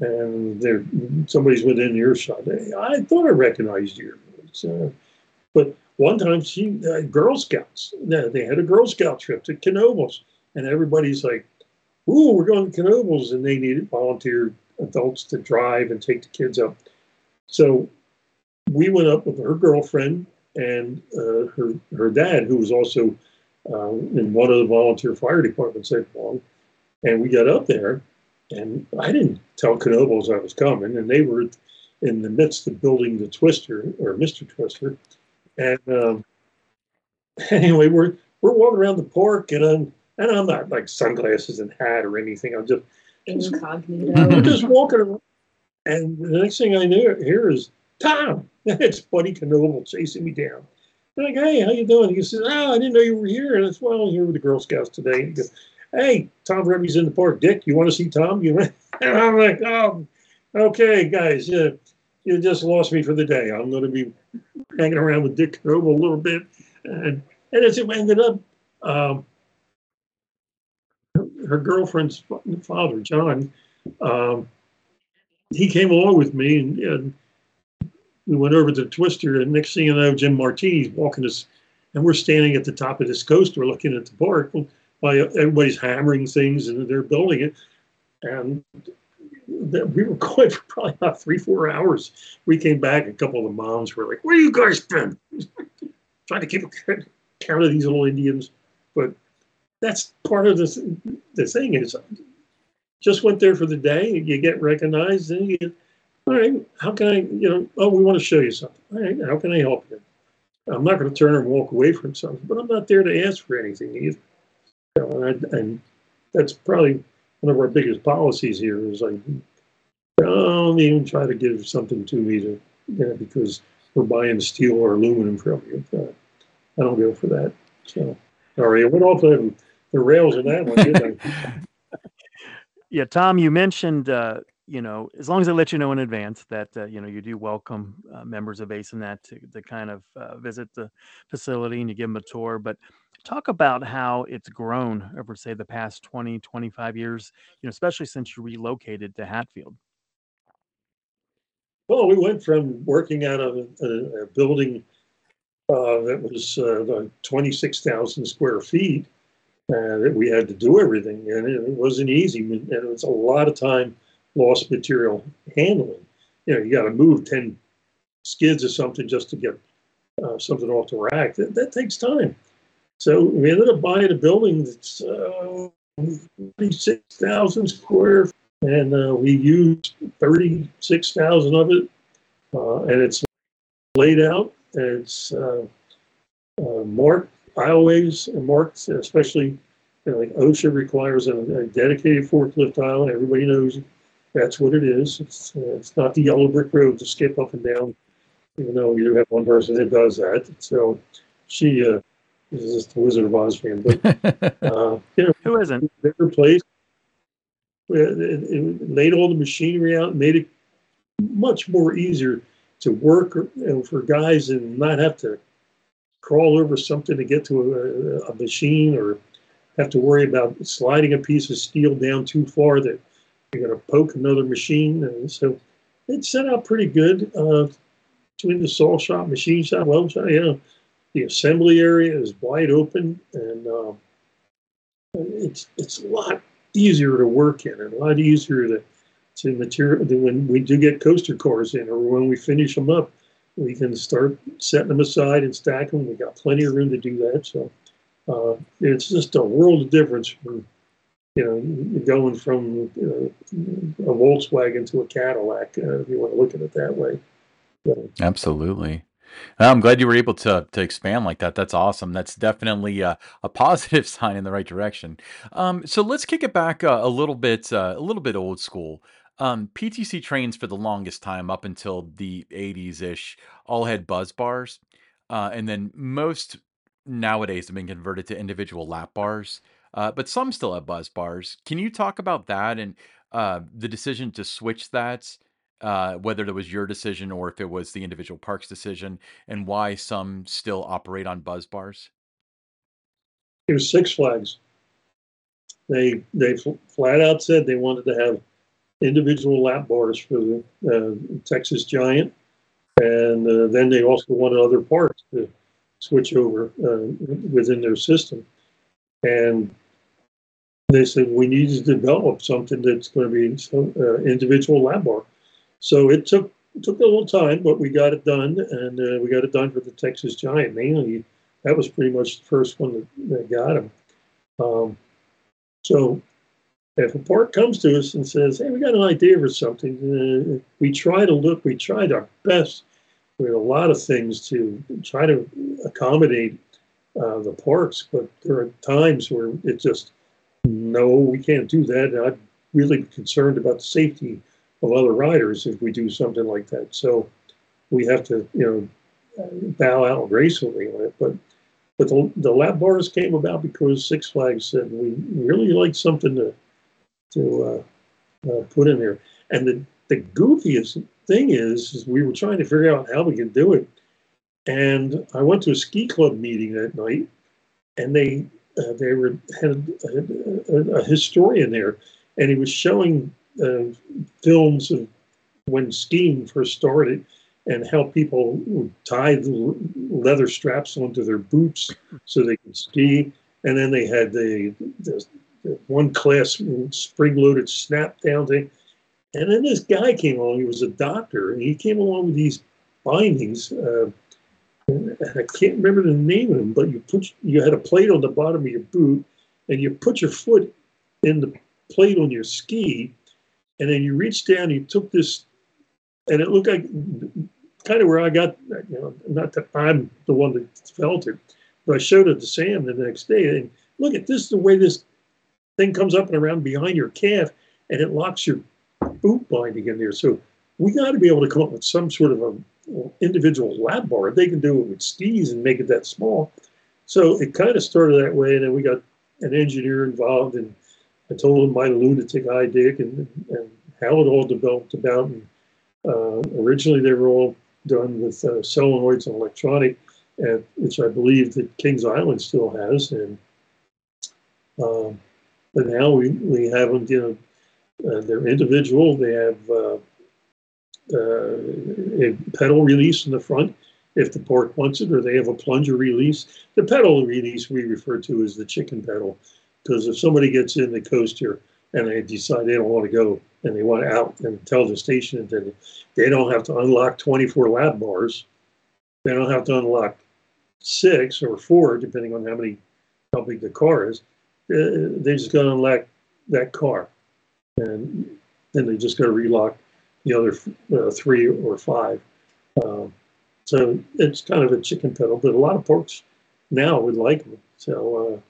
and there somebody's within earshot. I thought I recognized you. Uh, but one time, she uh, Girl Scouts. They had a Girl Scout trip to Knoebels, and everybody's like, "Ooh, we're going to Knoebels," and they needed volunteer adults to drive and take the kids up. So we went up with her girlfriend and uh, her her dad, who was also uh, in one of the volunteer fire departments at long, and we got up there and I didn't tell Knoebels I was coming, and they were in the midst of building the Twister or Mr. Twister. And um, anyway, we're we're walking around the park, and I'm and I'm not like sunglasses and hat or anything. I'm just incognito. Just walking around, and the next thing I knew here is Tom. it's Buddy Knoebel chasing me down. I'm like, hey, how you doing? He says, oh, I didn't know you were here. And it's well, I'm here with the Girl Scouts today. And he goes, hey, Tom Rebbie's in the park. Dick, you want to see Tom? You and I'm like, oh, okay, guys, you, you just lost me for the day. I'm going to be hanging around with Dick Knoebel a little bit, and and as it ended up, um, her, girlfriend's father, John, um, he came along with me, and, and, we went over to the Twister. And next thing you know, Jim Martini's walking us, and we're standing at the top of this coaster looking at the park. Well, by everybody's hammering things and they're building it. And we were going for probably about three, four hours. We came back, a couple of the moms were like, Where you guys been? Trying to keep count of these little Indians. But that's part of this the thing is just went there for the day, you get recognized, and you get, all right, how can I, you know, oh, we want to show you something. All right, how can I help you? I'm not going to turn and walk away from something, but I'm not there to ask for anything either. You know, and, and that's probably one of our biggest policies here is like, don't even try to give something to me to, you know, because we're buying steel or aluminum from you. Uh, I don't go for that. So, all right, I went off the, the rails in that one, didn't I? Yeah, Tom, you mentioned, uh, you know, as long as I let you know in advance that, uh, you know, you do welcome uh, members of ASINet to, to kind of uh, visit the facility and you give them a tour. But talk about how it's grown over, say, the past 20, 25 years, you know, especially since you relocated to Hatfield. Well, we went from working out of a, a building uh, that was uh, 26,000 square feet uh, that we had to do everything, and it, wasn't easy, and it was a lot of time lost material handling. You know, you got to move 10 skids or something just to get uh, something off the rack. That, that, takes time. So we ended up buying a building that's uh, 36,000 square and uh, we used 36,000 of it, uh, and it's laid out, it's uh, uh marked aisleways and marked, especially you know, like OSHA requires a, a, dedicated forklift aisle. Everybody knows that's what it is. It's, uh, it's not the yellow brick road to skip up and down, even though we do have one person that does that. So she uh, is just the Wizard of Oz fan, but you know, who isn't? Bigger place, it, it laid all the machinery out, and made it much more easier to work know, for guys and not have to crawl over something to get to a, a, machine or have to worry about sliding a piece of steel down too far that you're going to poke another machine. And so it set out pretty good uh, between the saw shop, machine shop, weld shop. You know, the assembly area is wide open and uh, it's it's a lot easier to work in and a lot easier to to material when we do get coaster cars in or when we finish them up we can start setting them aside and stack them we got plenty of room to do that so uh, it's just a world of difference from you know going from know, a volkswagen to a cadillac uh, if you want to look at it that way so, absolutely I'm glad you were able to to expand like that. That's awesome. That's definitely a, a positive sign in the right direction. Um, so let's kick it back uh, a little bit, uh, a little bit old school. Um, PTC trains for the longest time, up until the 80s ish, all had buzz bars, uh, and then most nowadays have been converted to individual lap bars. Uh, but some still have buzz bars. Can you talk about that and uh, the decision to switch that? uh, whether it was your decision or if it was the individual park's decision, and why some still operate on buzz bars? It was Six Flags. They they flat out said they wanted to have individual lap bars for the uh, Texas Giant, and uh, then they also wanted other parts to switch over uh, within their system. And they said we need to develop something that's going to be uh, individual lap bar. So it took took a little time, but we got it done, and uh, we got it done for the Texas Giant mainly. That was pretty much the first one that, that got him. Um, so if a park comes to us and says, "Hey, we got an idea for something," uh, we try to look. We tried our best with a lot of things to try to accommodate uh, the parks, but there are times where it just no, we can't do that. And I'm really concerned about the safety of other riders if we do something like that. So we have to, you know, bow out gracefully on it. But but the, the lap bars came about because Six Flags said we really like something to to uh, uh, put in there. And the the goofiest thing is, is we were trying to figure out how we could do it. And I went to a ski club meeting that night, and they uh, they were had a, a, a historian there, and he was showing uh, films of when skiing first started and how people would tie the leather straps onto their boots so they could ski. And then they had the, the one class spring-loaded snap down thing. And then this guy came along. He was a doctor, and he came along with these bindings. Uh, I can't remember the name of them, but you put you had a plate on the bottom of your boot, and you put your foot in the plate on your ski, and then you reached down, and you took this, and it looked like kind of where I got, you know, not that I'm the one that felt it, but I showed it to Sam the next day, and look at this, the way this thing comes up and around behind your calf and it locks your boot binding in there. So we got to be able to come up with some sort of a individual lap bar. They can do it with skis and make it that small. So it kind of started that way, and then we got an engineer involved, and I told him my lunatic idea and, and how it all developed about. And uh, originally, they were all done with uh, solenoids and electronic, which I believe that Kings Island still has. And um, but now we, we have them, you know, uh, they're individual. They have uh, uh, a pedal release in the front if the pork wants it, or they have a plunger release. The pedal release we refer to as the chicken pedal, because if somebody gets in the coaster and they decide they don't want to go and they want out and tell the station attendant, they don't have to unlock 24 lap bars. They don't have to unlock six or four, depending on how many, how big the car is. Uh, they just got to unlock that car, and then they're just got to relock the other uh, three or five. Um, so it's kind of a chicken pedal, but a lot of porks now would like them. So uh,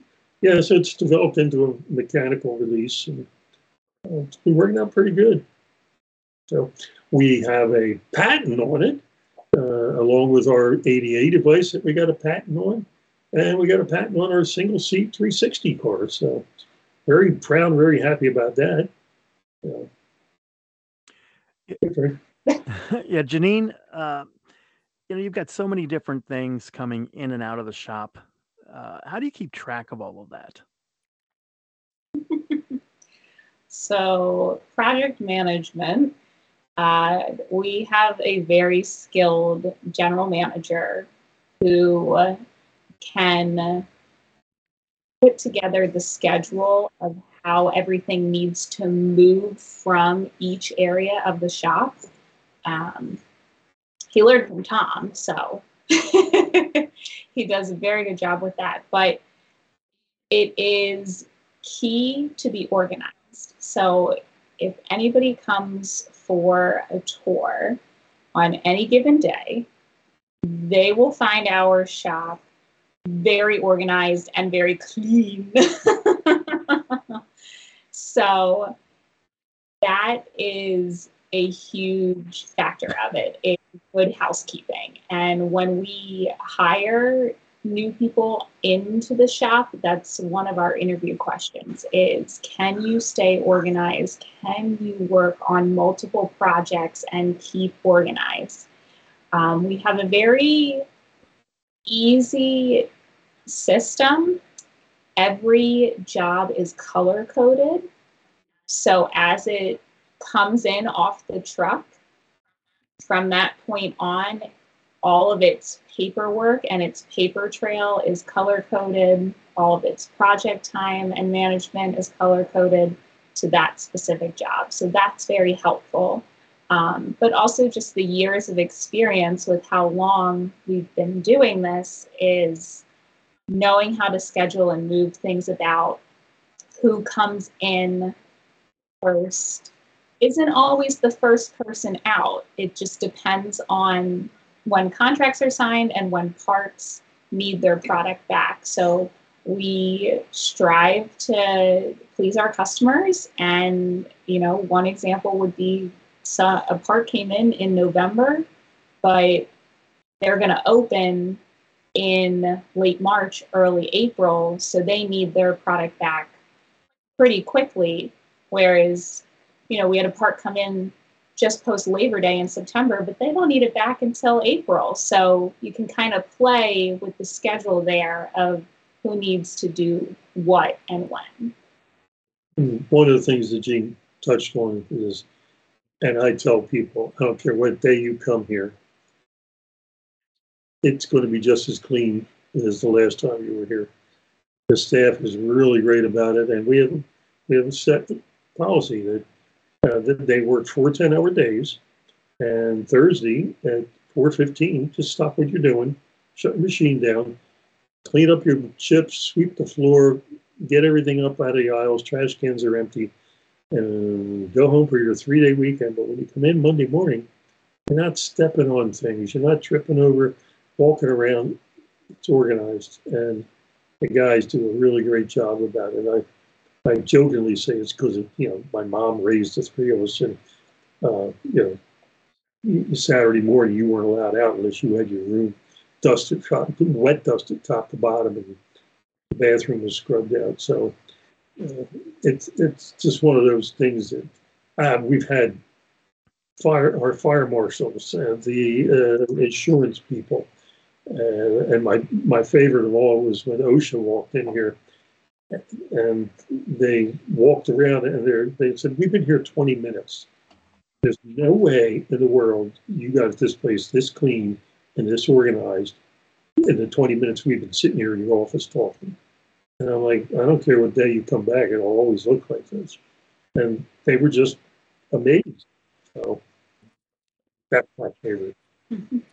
yeah, so it's developed into a mechanical release, and uh, it's been working out pretty good. So we have a patent on it, uh, along with our ADA device that we got a patent on, and we got a patent on our single seat 360 car. So very proud, very happy about that. yeah, Janine, uh, you know, you've got so many different things coming in and out of the shop. Uh, how do you keep track of all of that? so, project management, uh, we have a very skilled general manager who can put together the schedule of how everything needs to move from each area of the shop. Um, he learned from Tom, so he does a very good job with that. But it is key to be organized. So if anybody comes for a tour on any given day, they will find our shop very organized and very clean. So that is a huge factor of it. is good housekeeping. And when we hire new people into the shop, that's one of our interview questions is can you stay organized? Can you work on multiple projects and keep organized? Um, we have a very easy system. Every job is color coded. So as it comes in off the truck, from that point on, all of its paperwork and its paper trail is color coded. All of its project time and management is color coded to that specific job. So that's very helpful. Um, but also just the years of experience with how long we've been doing this is knowing how to schedule and move things about, who comes in first isn't always the first person out. It just depends on when contracts are signed and when parts need their product back. So we strive to please our customers. And, you know, one example would be a part came in in November, but they're going to open in late March, early April. So they need their product back pretty quickly. Whereas, you know, we had a part come in just post Labor Day in September, but they don't need it back until April. So you can kind of play with the schedule there of who needs to do what and when. Hmm, one of the things that Jean touched on is, and I tell people, I don't care what day you come here, it's going to be just as clean as the last time you were here. The staff is really great about it, and we have we have set policy that, uh, that they work four 10 hour days and Thursday at 4.15, just stop what you're doing, shut the machine down, clean up your chips, sweep the floor, get everything up out of the aisles, trash cans are empty, and go home for your three day weekend. But when you come in Monday morning, you're not stepping on things, you're not tripping over, walking around. It's organized. And the guys do a really great job about it. I, I jokingly say it's because you know my mom raised the three of us, and uh, you know Saturday morning you weren't allowed out unless you had your room dusted, wet dusted top to bottom, and the bathroom was scrubbed out. So uh, it's it's just one of those things that uh, we've had fire our fire marshals and the uh, insurance people uh, and my my favorite of all was when OSHA walked in here, and they walked around and they said, "We've been here 20 minutes. There's no way in the world you got this place this clean and this organized in the 20 minutes we've been sitting here in your office talking." And I'm like, I don't care what day you come back, it'll always look like this. And they were just amazed. So that's my favorite.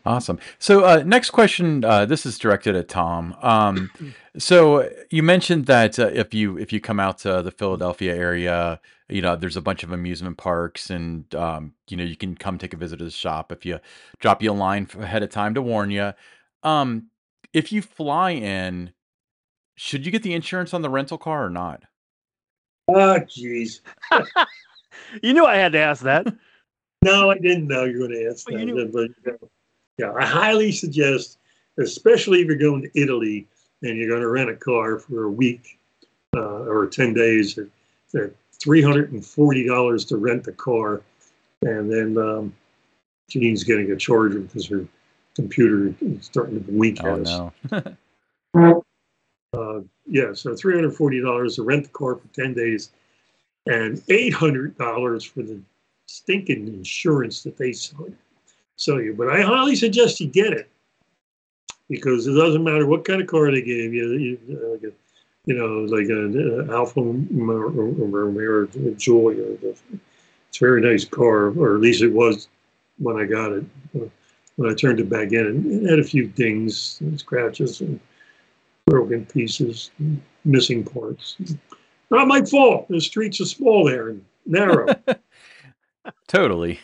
Awesome. So, uh, next question. Uh, this is directed at Tom. Um, so you mentioned that uh, if you if you come out to the Philadelphia area, you know there's a bunch of amusement parks, and um, you know you can come take a visit to the shop if you drop you a line ahead of time to warn you. Um, if you fly in, should you get the insurance on the rental car or not? Oh, jeez. you knew I had to ask that. No, I didn't know you were going to ask that. But yeah, I highly suggest, especially if you're going to Italy and you're going to rent a car for a week uh, or 10 days, they're $340 to rent the car. And then um, Janine's getting a charger because her computer is starting to wink oh, at. No. uh, yeah, so $340 to rent the car for 10 days and $800 for the stinking insurance that they sell you. You. But I highly suggest you get it because it doesn't matter what kind of car they gave you. you, a, you know, like an uh, Alfa Romeo Giulia. It's a very nice car, or at least it was when I got it. When I turned it back in, it had a few dings, and scratches, and broken pieces, and missing parts. Not my fault. The streets are small there and narrow. totally.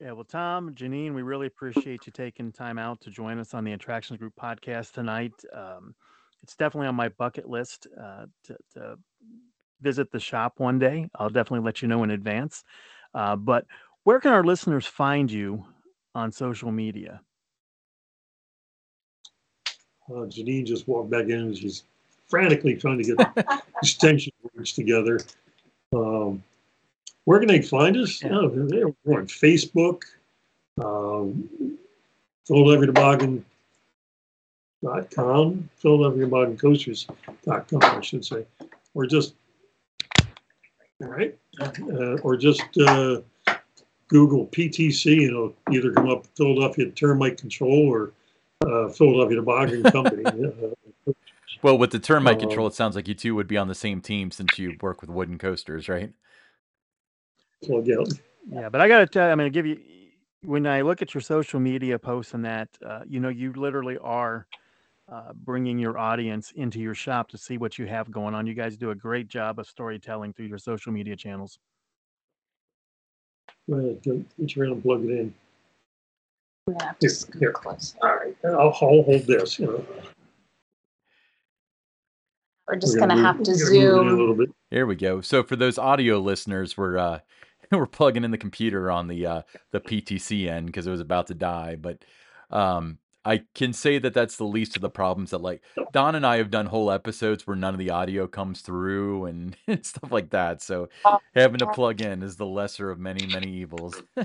Yeah, well, Tom, Janine, we really appreciate you taking time out to join us on the Attractions Group podcast tonight. Um, it's definitely on my bucket list uh, to, to, visit the shop one day. I'll definitely let you know in advance. Uh, but where can our listeners find you on social media? Uh, Janine just walked back in she's frantically trying to get the extension words together. Um, where can they find us? Yeah. Oh, they're on Facebook, um, Philadelphia dot com, Philadelphia Toboggan Coasters.com, I should say, or just, all right, uh, or just uh, Google PTC and it'll either come up Philadelphia Termite Control or uh, Philadelphia Toboggan Company. Uh, well, with the termite control, it sounds like you two would be on the same team since you work with wooden coasters, right? Plug out. Yeah, but I got to tell you, I'm going to give you, when I look at your social media posts and that, uh, you know, you literally are uh, bringing your audience into your shop to see what you have going on. You guys do a great job of storytelling through your social media channels. Go ahead, get around and plug it in. Yeah, just here. Close. All right, I'll, I'll hold this. You know. We're just We're gonna, gonna have to zoom a little bit. Here we go. So for those audio listeners, we're uh, we're plugging in the computer on the uh, the PTC end because it was about to die. But um, I can say that that's the least of the problems that like Don and I have done whole episodes where none of the audio comes through and, and stuff like that. So having to plug in is the lesser of many many evils.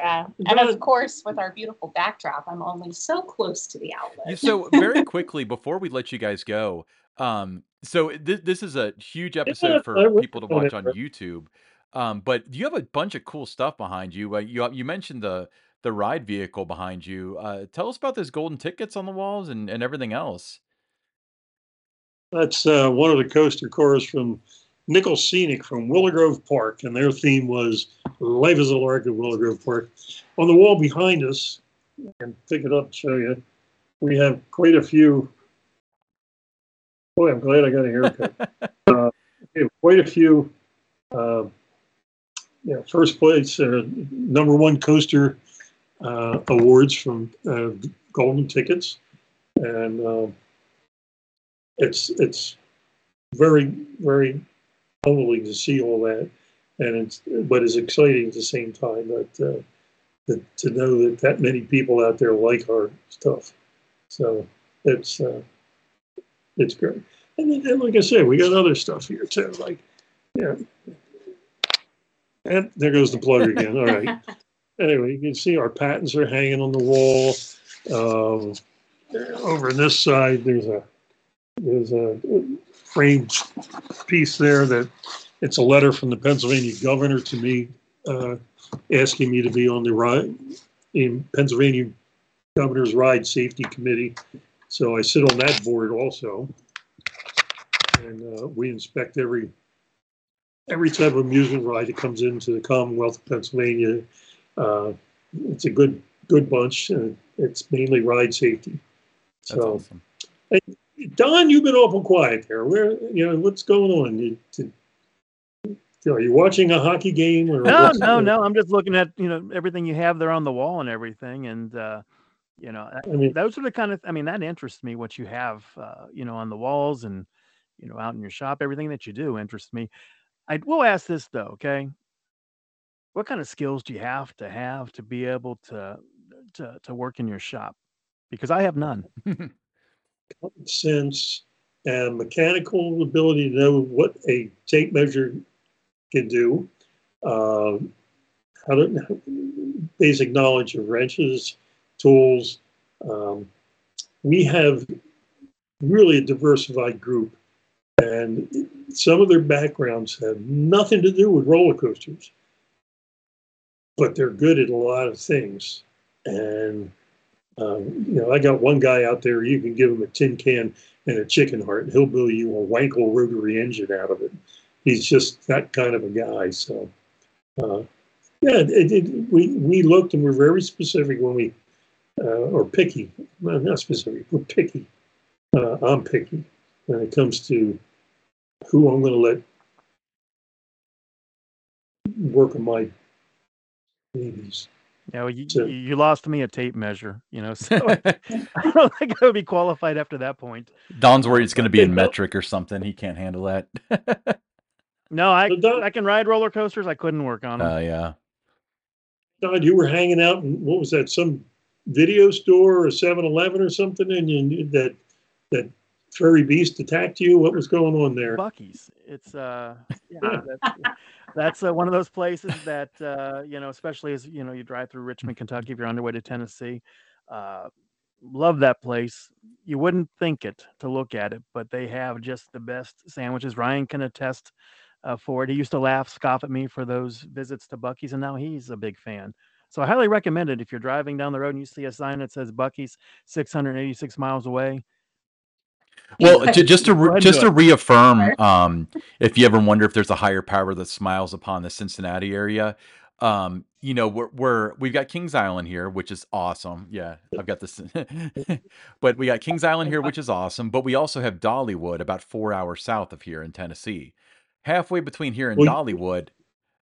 yeah, and of course with our beautiful backdrop, I'm only so close to the outlet. so very quickly before we let you guys go, um, so th- this is a huge episode for people to watch on YouTube. Um, but you have a bunch of cool stuff behind you. Uh, you you mentioned the the ride vehicle behind you. Uh, tell us about those golden tickets on the walls and, and everything else. That's uh, one of the coaster cars from Nickel Scenic from Willow Grove Park, and their theme was "Life is a Lark" at Willow Grove Park. On the wall behind us, and pick it up and show you. We have quite a few. Boy, I'm glad I got a haircut. uh, we have quite a few uh, yeah, first place, uh, number one coaster uh, awards from uh, Golden Tickets. and um, it's it's very very humbling to see all that, and it's but it's exciting at the same time that, uh, that to know that that many people out there like our stuff. So it's uh, it's great. And, and like I said, we got other stuff here too. Like yeah, and there goes the plug again. All right. Anyway, you can see our patents are hanging on the wall. Um, over on this side, there's a there's a framed piece there that it's a letter from the Pennsylvania governor to me, uh, asking me to be on the ride in Pennsylvania governor's ride safety committee. So I sit on that board also, and uh, we inspect every every type of amusement ride that comes into the Commonwealth of Pennsylvania. Uh, it's a good good bunch, and it's mainly ride safety. That's so, awesome. Don, you've been awful quiet there. Where you know what's going on? You, to, are you watching a hockey game or No, what's- no, no. I'm just looking at you know everything you have there on the wall and everything, and uh, you know I mean, those are the kind of I mean that interests me. What you have, uh, you know, on the walls and you know out in your shop, everything that you do interests me. I will ask this though, okay? What kind of skills do you have to have to be able to to to work in your shop? Because I have none. common sense and mechanical ability to know what a tape measure can do. Um, how to, basic knowledge of wrenches, tools. Um, we have really a diversified group, and some of their backgrounds have nothing to do with roller coasters, but they're good at a lot of things. And um, you know, I got one guy out there. You can give him a tin can and a chicken heart, and he'll build you a Wankel rotary engine out of it. He's just that kind of a guy. So, uh, yeah, it, it, we we looked and we're very specific when we, uh, or picky, well, not specific. We're picky. Uh, I'm picky when it comes to who I'm going to let work on my babies. You know, you, So- you you lost me a tape measure. You know, so I don't think I would be qualified after that point. Don's worried it's going to be in metric or something. He can't handle that. No, I So Don- I can ride roller coasters. I couldn't work on them. uh, yeah. Don, you were hanging out in what was that? Some video store or 7-Eleven or something, and you that that furry beast attacked you. What was going on there? Buc-ee's. It's uh, yeah, that's, that's uh, one of those places that uh, you know, especially as you know, you drive through Richmond, Kentucky, if you're on your way to Tennessee. Uh, love that place. You wouldn't think it to look at it, but they have just the best sandwiches. Ryan can attest uh, for it. He used to laugh, scoff at me for those visits to Buc-ee's, and now he's a big fan. So I highly recommend it if you're driving down the road and you see a sign that says Buc-ee's 686 miles away. Well, ju- just to re- just to reaffirm, um, if you ever wonder if there's a higher power that smiles upon the Cincinnati area, um, you know, we're, we're we've got Kings Island here, which is awesome. Yeah, I've got this, but we got Kings Island here, which is awesome. But we also have Dollywood, about four hours south of here in Tennessee. Halfway between here and Well, Dollywood,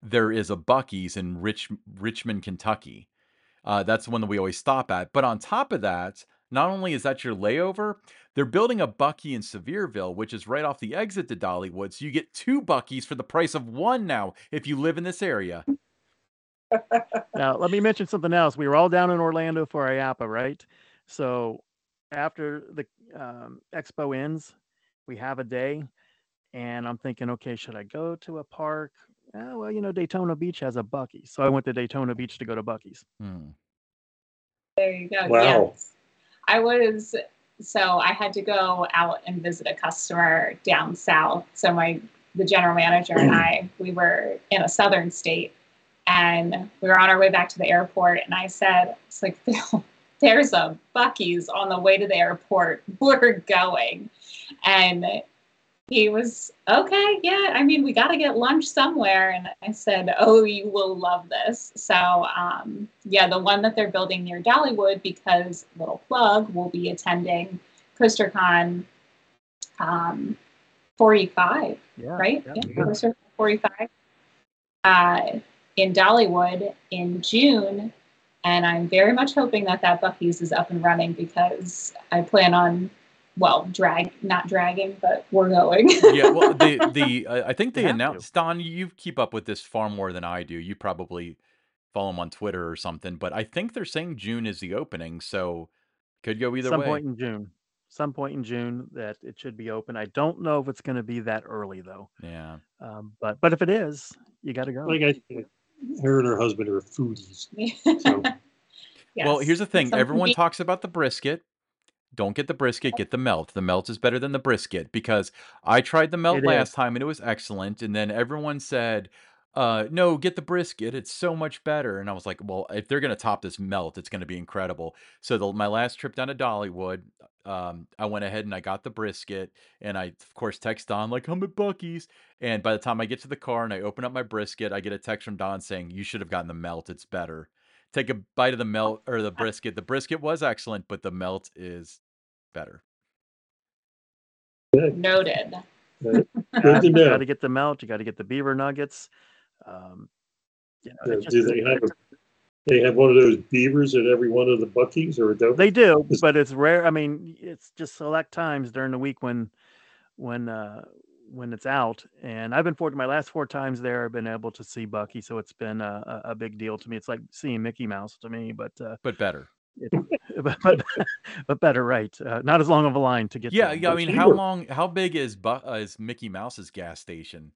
there is a Buc-ee's in Rich Richmond, Kentucky. Uh, that's the one that we always stop at. But on top of that, not only is that your layover, they're building a Buc-ee in Sevierville, which is right off the exit to Dollywood. So you get two Buc-ee's for the price of one now if you live in this area. Now, let me mention something else. We were all down in Orlando for IAAPA, right? So after the um, expo ends, we have a day, and I'm thinking, okay, should I go to a park? Eh, well, you know, Daytona Beach has a Buc-ee. so I went to Daytona Beach to go to Buc-ee's. Hmm. There you go. Wow. Yes. I was so I had to go out and visit a customer down south. So my the general manager and I we were in a southern state and we were on our way back to the airport and I said it's like Phil, there's a Buc-ee's on the way to the airport. We're going. And he was okay yeah i mean we got to get lunch somewhere and i said oh you will love this so um, yeah the one that they're building near dollywood because little plug will be attending coastercon um, 45 Yeah. right yeah, yeah, yeah. coastercon 45 uh, in dollywood in june and I'm very much hoping that that Buc-ee's is up and running because I plan on, well, drag not dragging, but we're going. yeah, well, the the uh, I think they announced Don. You keep up with this far more than I do. You probably follow them on Twitter or something, but I think they're saying June is the opening, so could go either Some way. Some point in June. Some point in June that it should be open. I don't know if it's going to be that early though. Yeah. Um, but but if it is, you got to go. Like I, her and her husband are foodies. So Well, here's the thing. Some Everyone conven- talks about the brisket. Don't get the brisket, get the melt. The melt is better than the brisket because I tried the melt It last is. time and it was excellent. And then everyone said, uh, no, get the brisket. It's so much better. And I was like, well, if they're going to top this melt, it's going to be incredible. So the, my last trip down to Dollywood, um, I went ahead and I got the brisket and I, of course, text Don like, I'm at Buc-ee's. And by the time I get to the car and I open up my brisket, I get a text from Don saying, you should have gotten the melt. It's better. Take a bite of the melt or the brisket. The brisket was excellent, but the melt is better. Noted. good to know. got to get them out. You got to get the beaver nuggets. Um, you know, it just- do they have a, they have one of those beavers at every one of the Buc-ee's or don't? They do, but it's rare. I mean, it's just select times during the week when, when, uh, when it's out. And I've been fortunate. My last four times there, I've been able to see Buc-ee, so it's been a, a a big deal to me. It's like seeing Mickey Mouse to me, but uh, But better. it, but, but but better, right? Uh, not as long of a line to get. Yeah, yeah. I mean, how long? How big is uh, is Mickey Mouse's gas station?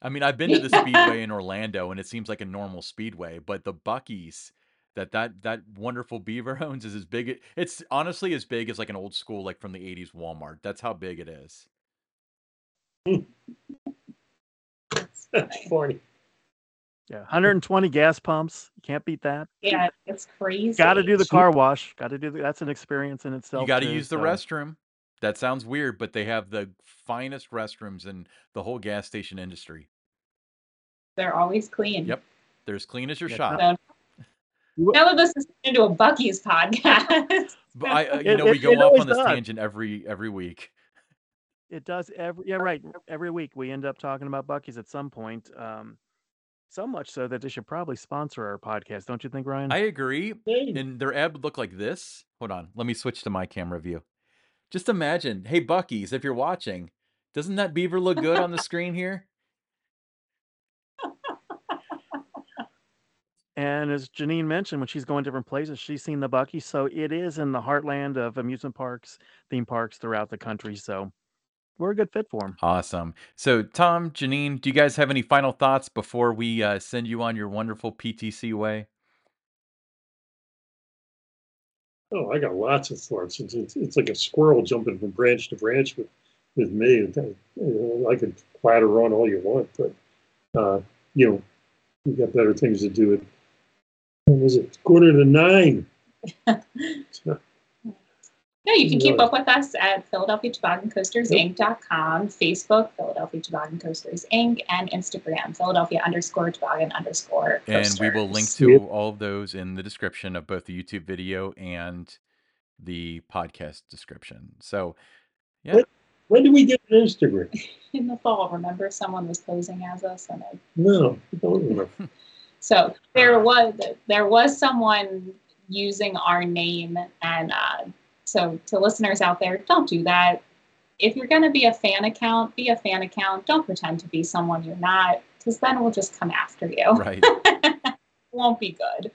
I mean, I've been to the Speedway in Orlando, and it seems like a normal Speedway, but the Buc-ee's that that that wonderful Beaver owns is as big. It's honestly as big as like an old school, like from the '80s Walmart. That's how big it is. That's funny. Funny. yeah, 120 gas pumps. You can't beat that. Yeah, it's crazy. Got to do the car wash. Got to do the, that's an experience in itself. You got to use the so- restroom. That sounds weird, but they have the finest restrooms in the whole gas station industry. They're always clean. Yep. They're as clean as your Yeah, shop. So now that this is into a Buc-ee's podcast. But I, uh, you It- know, we go it off on this does. tangent every every week. It does every yeah right every week we end up talking about Buc-ee's at some point. Um, so much so that they should probably sponsor our podcast, don't you think, Ryan? I agree. Hey, And their ad would look like this. Hold on. Let me switch to my camera view. Just imagine, hey Buc-ee's, if you're watching, doesn't that beaver look good on the screen here? and as Janine mentioned, when she's going different places, she's seen the Buc-ee. So it is in the heartland of amusement parks, theme parks throughout the country. So we're a good fit for them. Awesome. So Tom, Janine, do you guys have any final thoughts before we uh, send you on your wonderful PTC way? oh, I got lots of thoughts. It's, it's, it's like a squirrel jumping from branch to branch with, with me. You know, I could clatter on all you want, but, uh, you know, you got better things to do. It. when was it? Quarter to nine. So, No, you can keep up with us at Philadelphia Toboggan Coasters Inc.com, Facebook, Philadelphia Toboggan Coasters Inc., and Instagram, Philadelphia underscore toboggan underscore Coasters. And we will link to Yep. all of those in the description of both the YouTube video and the podcast description. So, yeah. What? When did we get an Instagram? in the fall. Remember, someone was posing as us, and I, No, I don't remember. so there was there was someone using our name, and uh, so to listeners out there, don't do that. If you're going to be a fan account, be a fan account. Don't pretend to be someone you're not, because then we'll just come after you. Right. won't be good.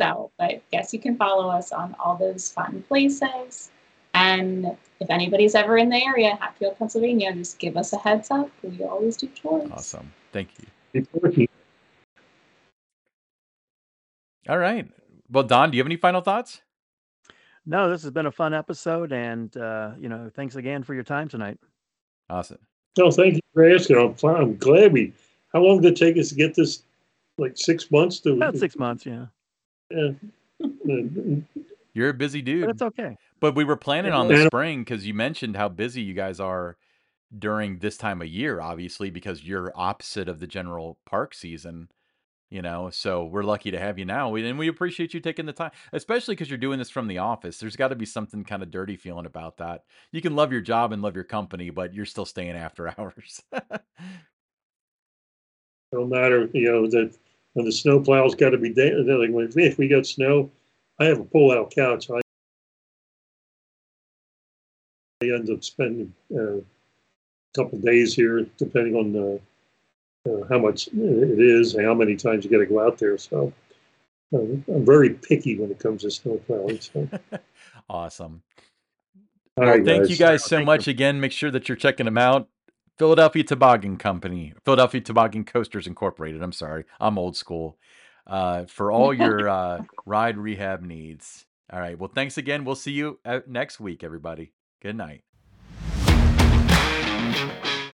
So, but yes, you can follow us on all those fun places. And if anybody's ever in the area, Hatfield, Pennsylvania, just give us a heads up. We always do tours. Awesome. Thank you. All right. Well, Don, do you have any final thoughts? No, this has been a fun episode, and uh, you know, thanks again for your time tonight. Awesome. No, thank you for asking. I'm, fine. I'm glad we. How long did it take us to get this? Like six months to. About six months, yeah, Yeah. You're a busy dude. but it's okay. But we were planning on the spring because you mentioned how busy you guys are during this time of year, obviously, because you're opposite of the general park season, you know. So we're lucky to have you now. And we appreciate you taking the time, especially because you're doing this from the office. There's got to be something kind of dirty feeling about that. You can love your job and love your company, but you're still staying after hours. no matter, you know, that when the snow plow's got to be da- like if we get snow, I have a pull-out couch. I, I end up spending uh, a couple days here, depending on the, uh, how much it is and how many times you got to go out there. So uh, I'm very picky when it comes to snow plowing. So. awesome. All well, right, thank guys. you guys so Thank much you. again. Make sure that you're checking them out. Philadelphia Toboggan Company, Philadelphia Toboggan Coasters Incorporated. I'm sorry, I'm old school. Uh, for all your uh, ride rehab needs. All right. Well, thanks again. We'll see you uh, next week, everybody. Good night.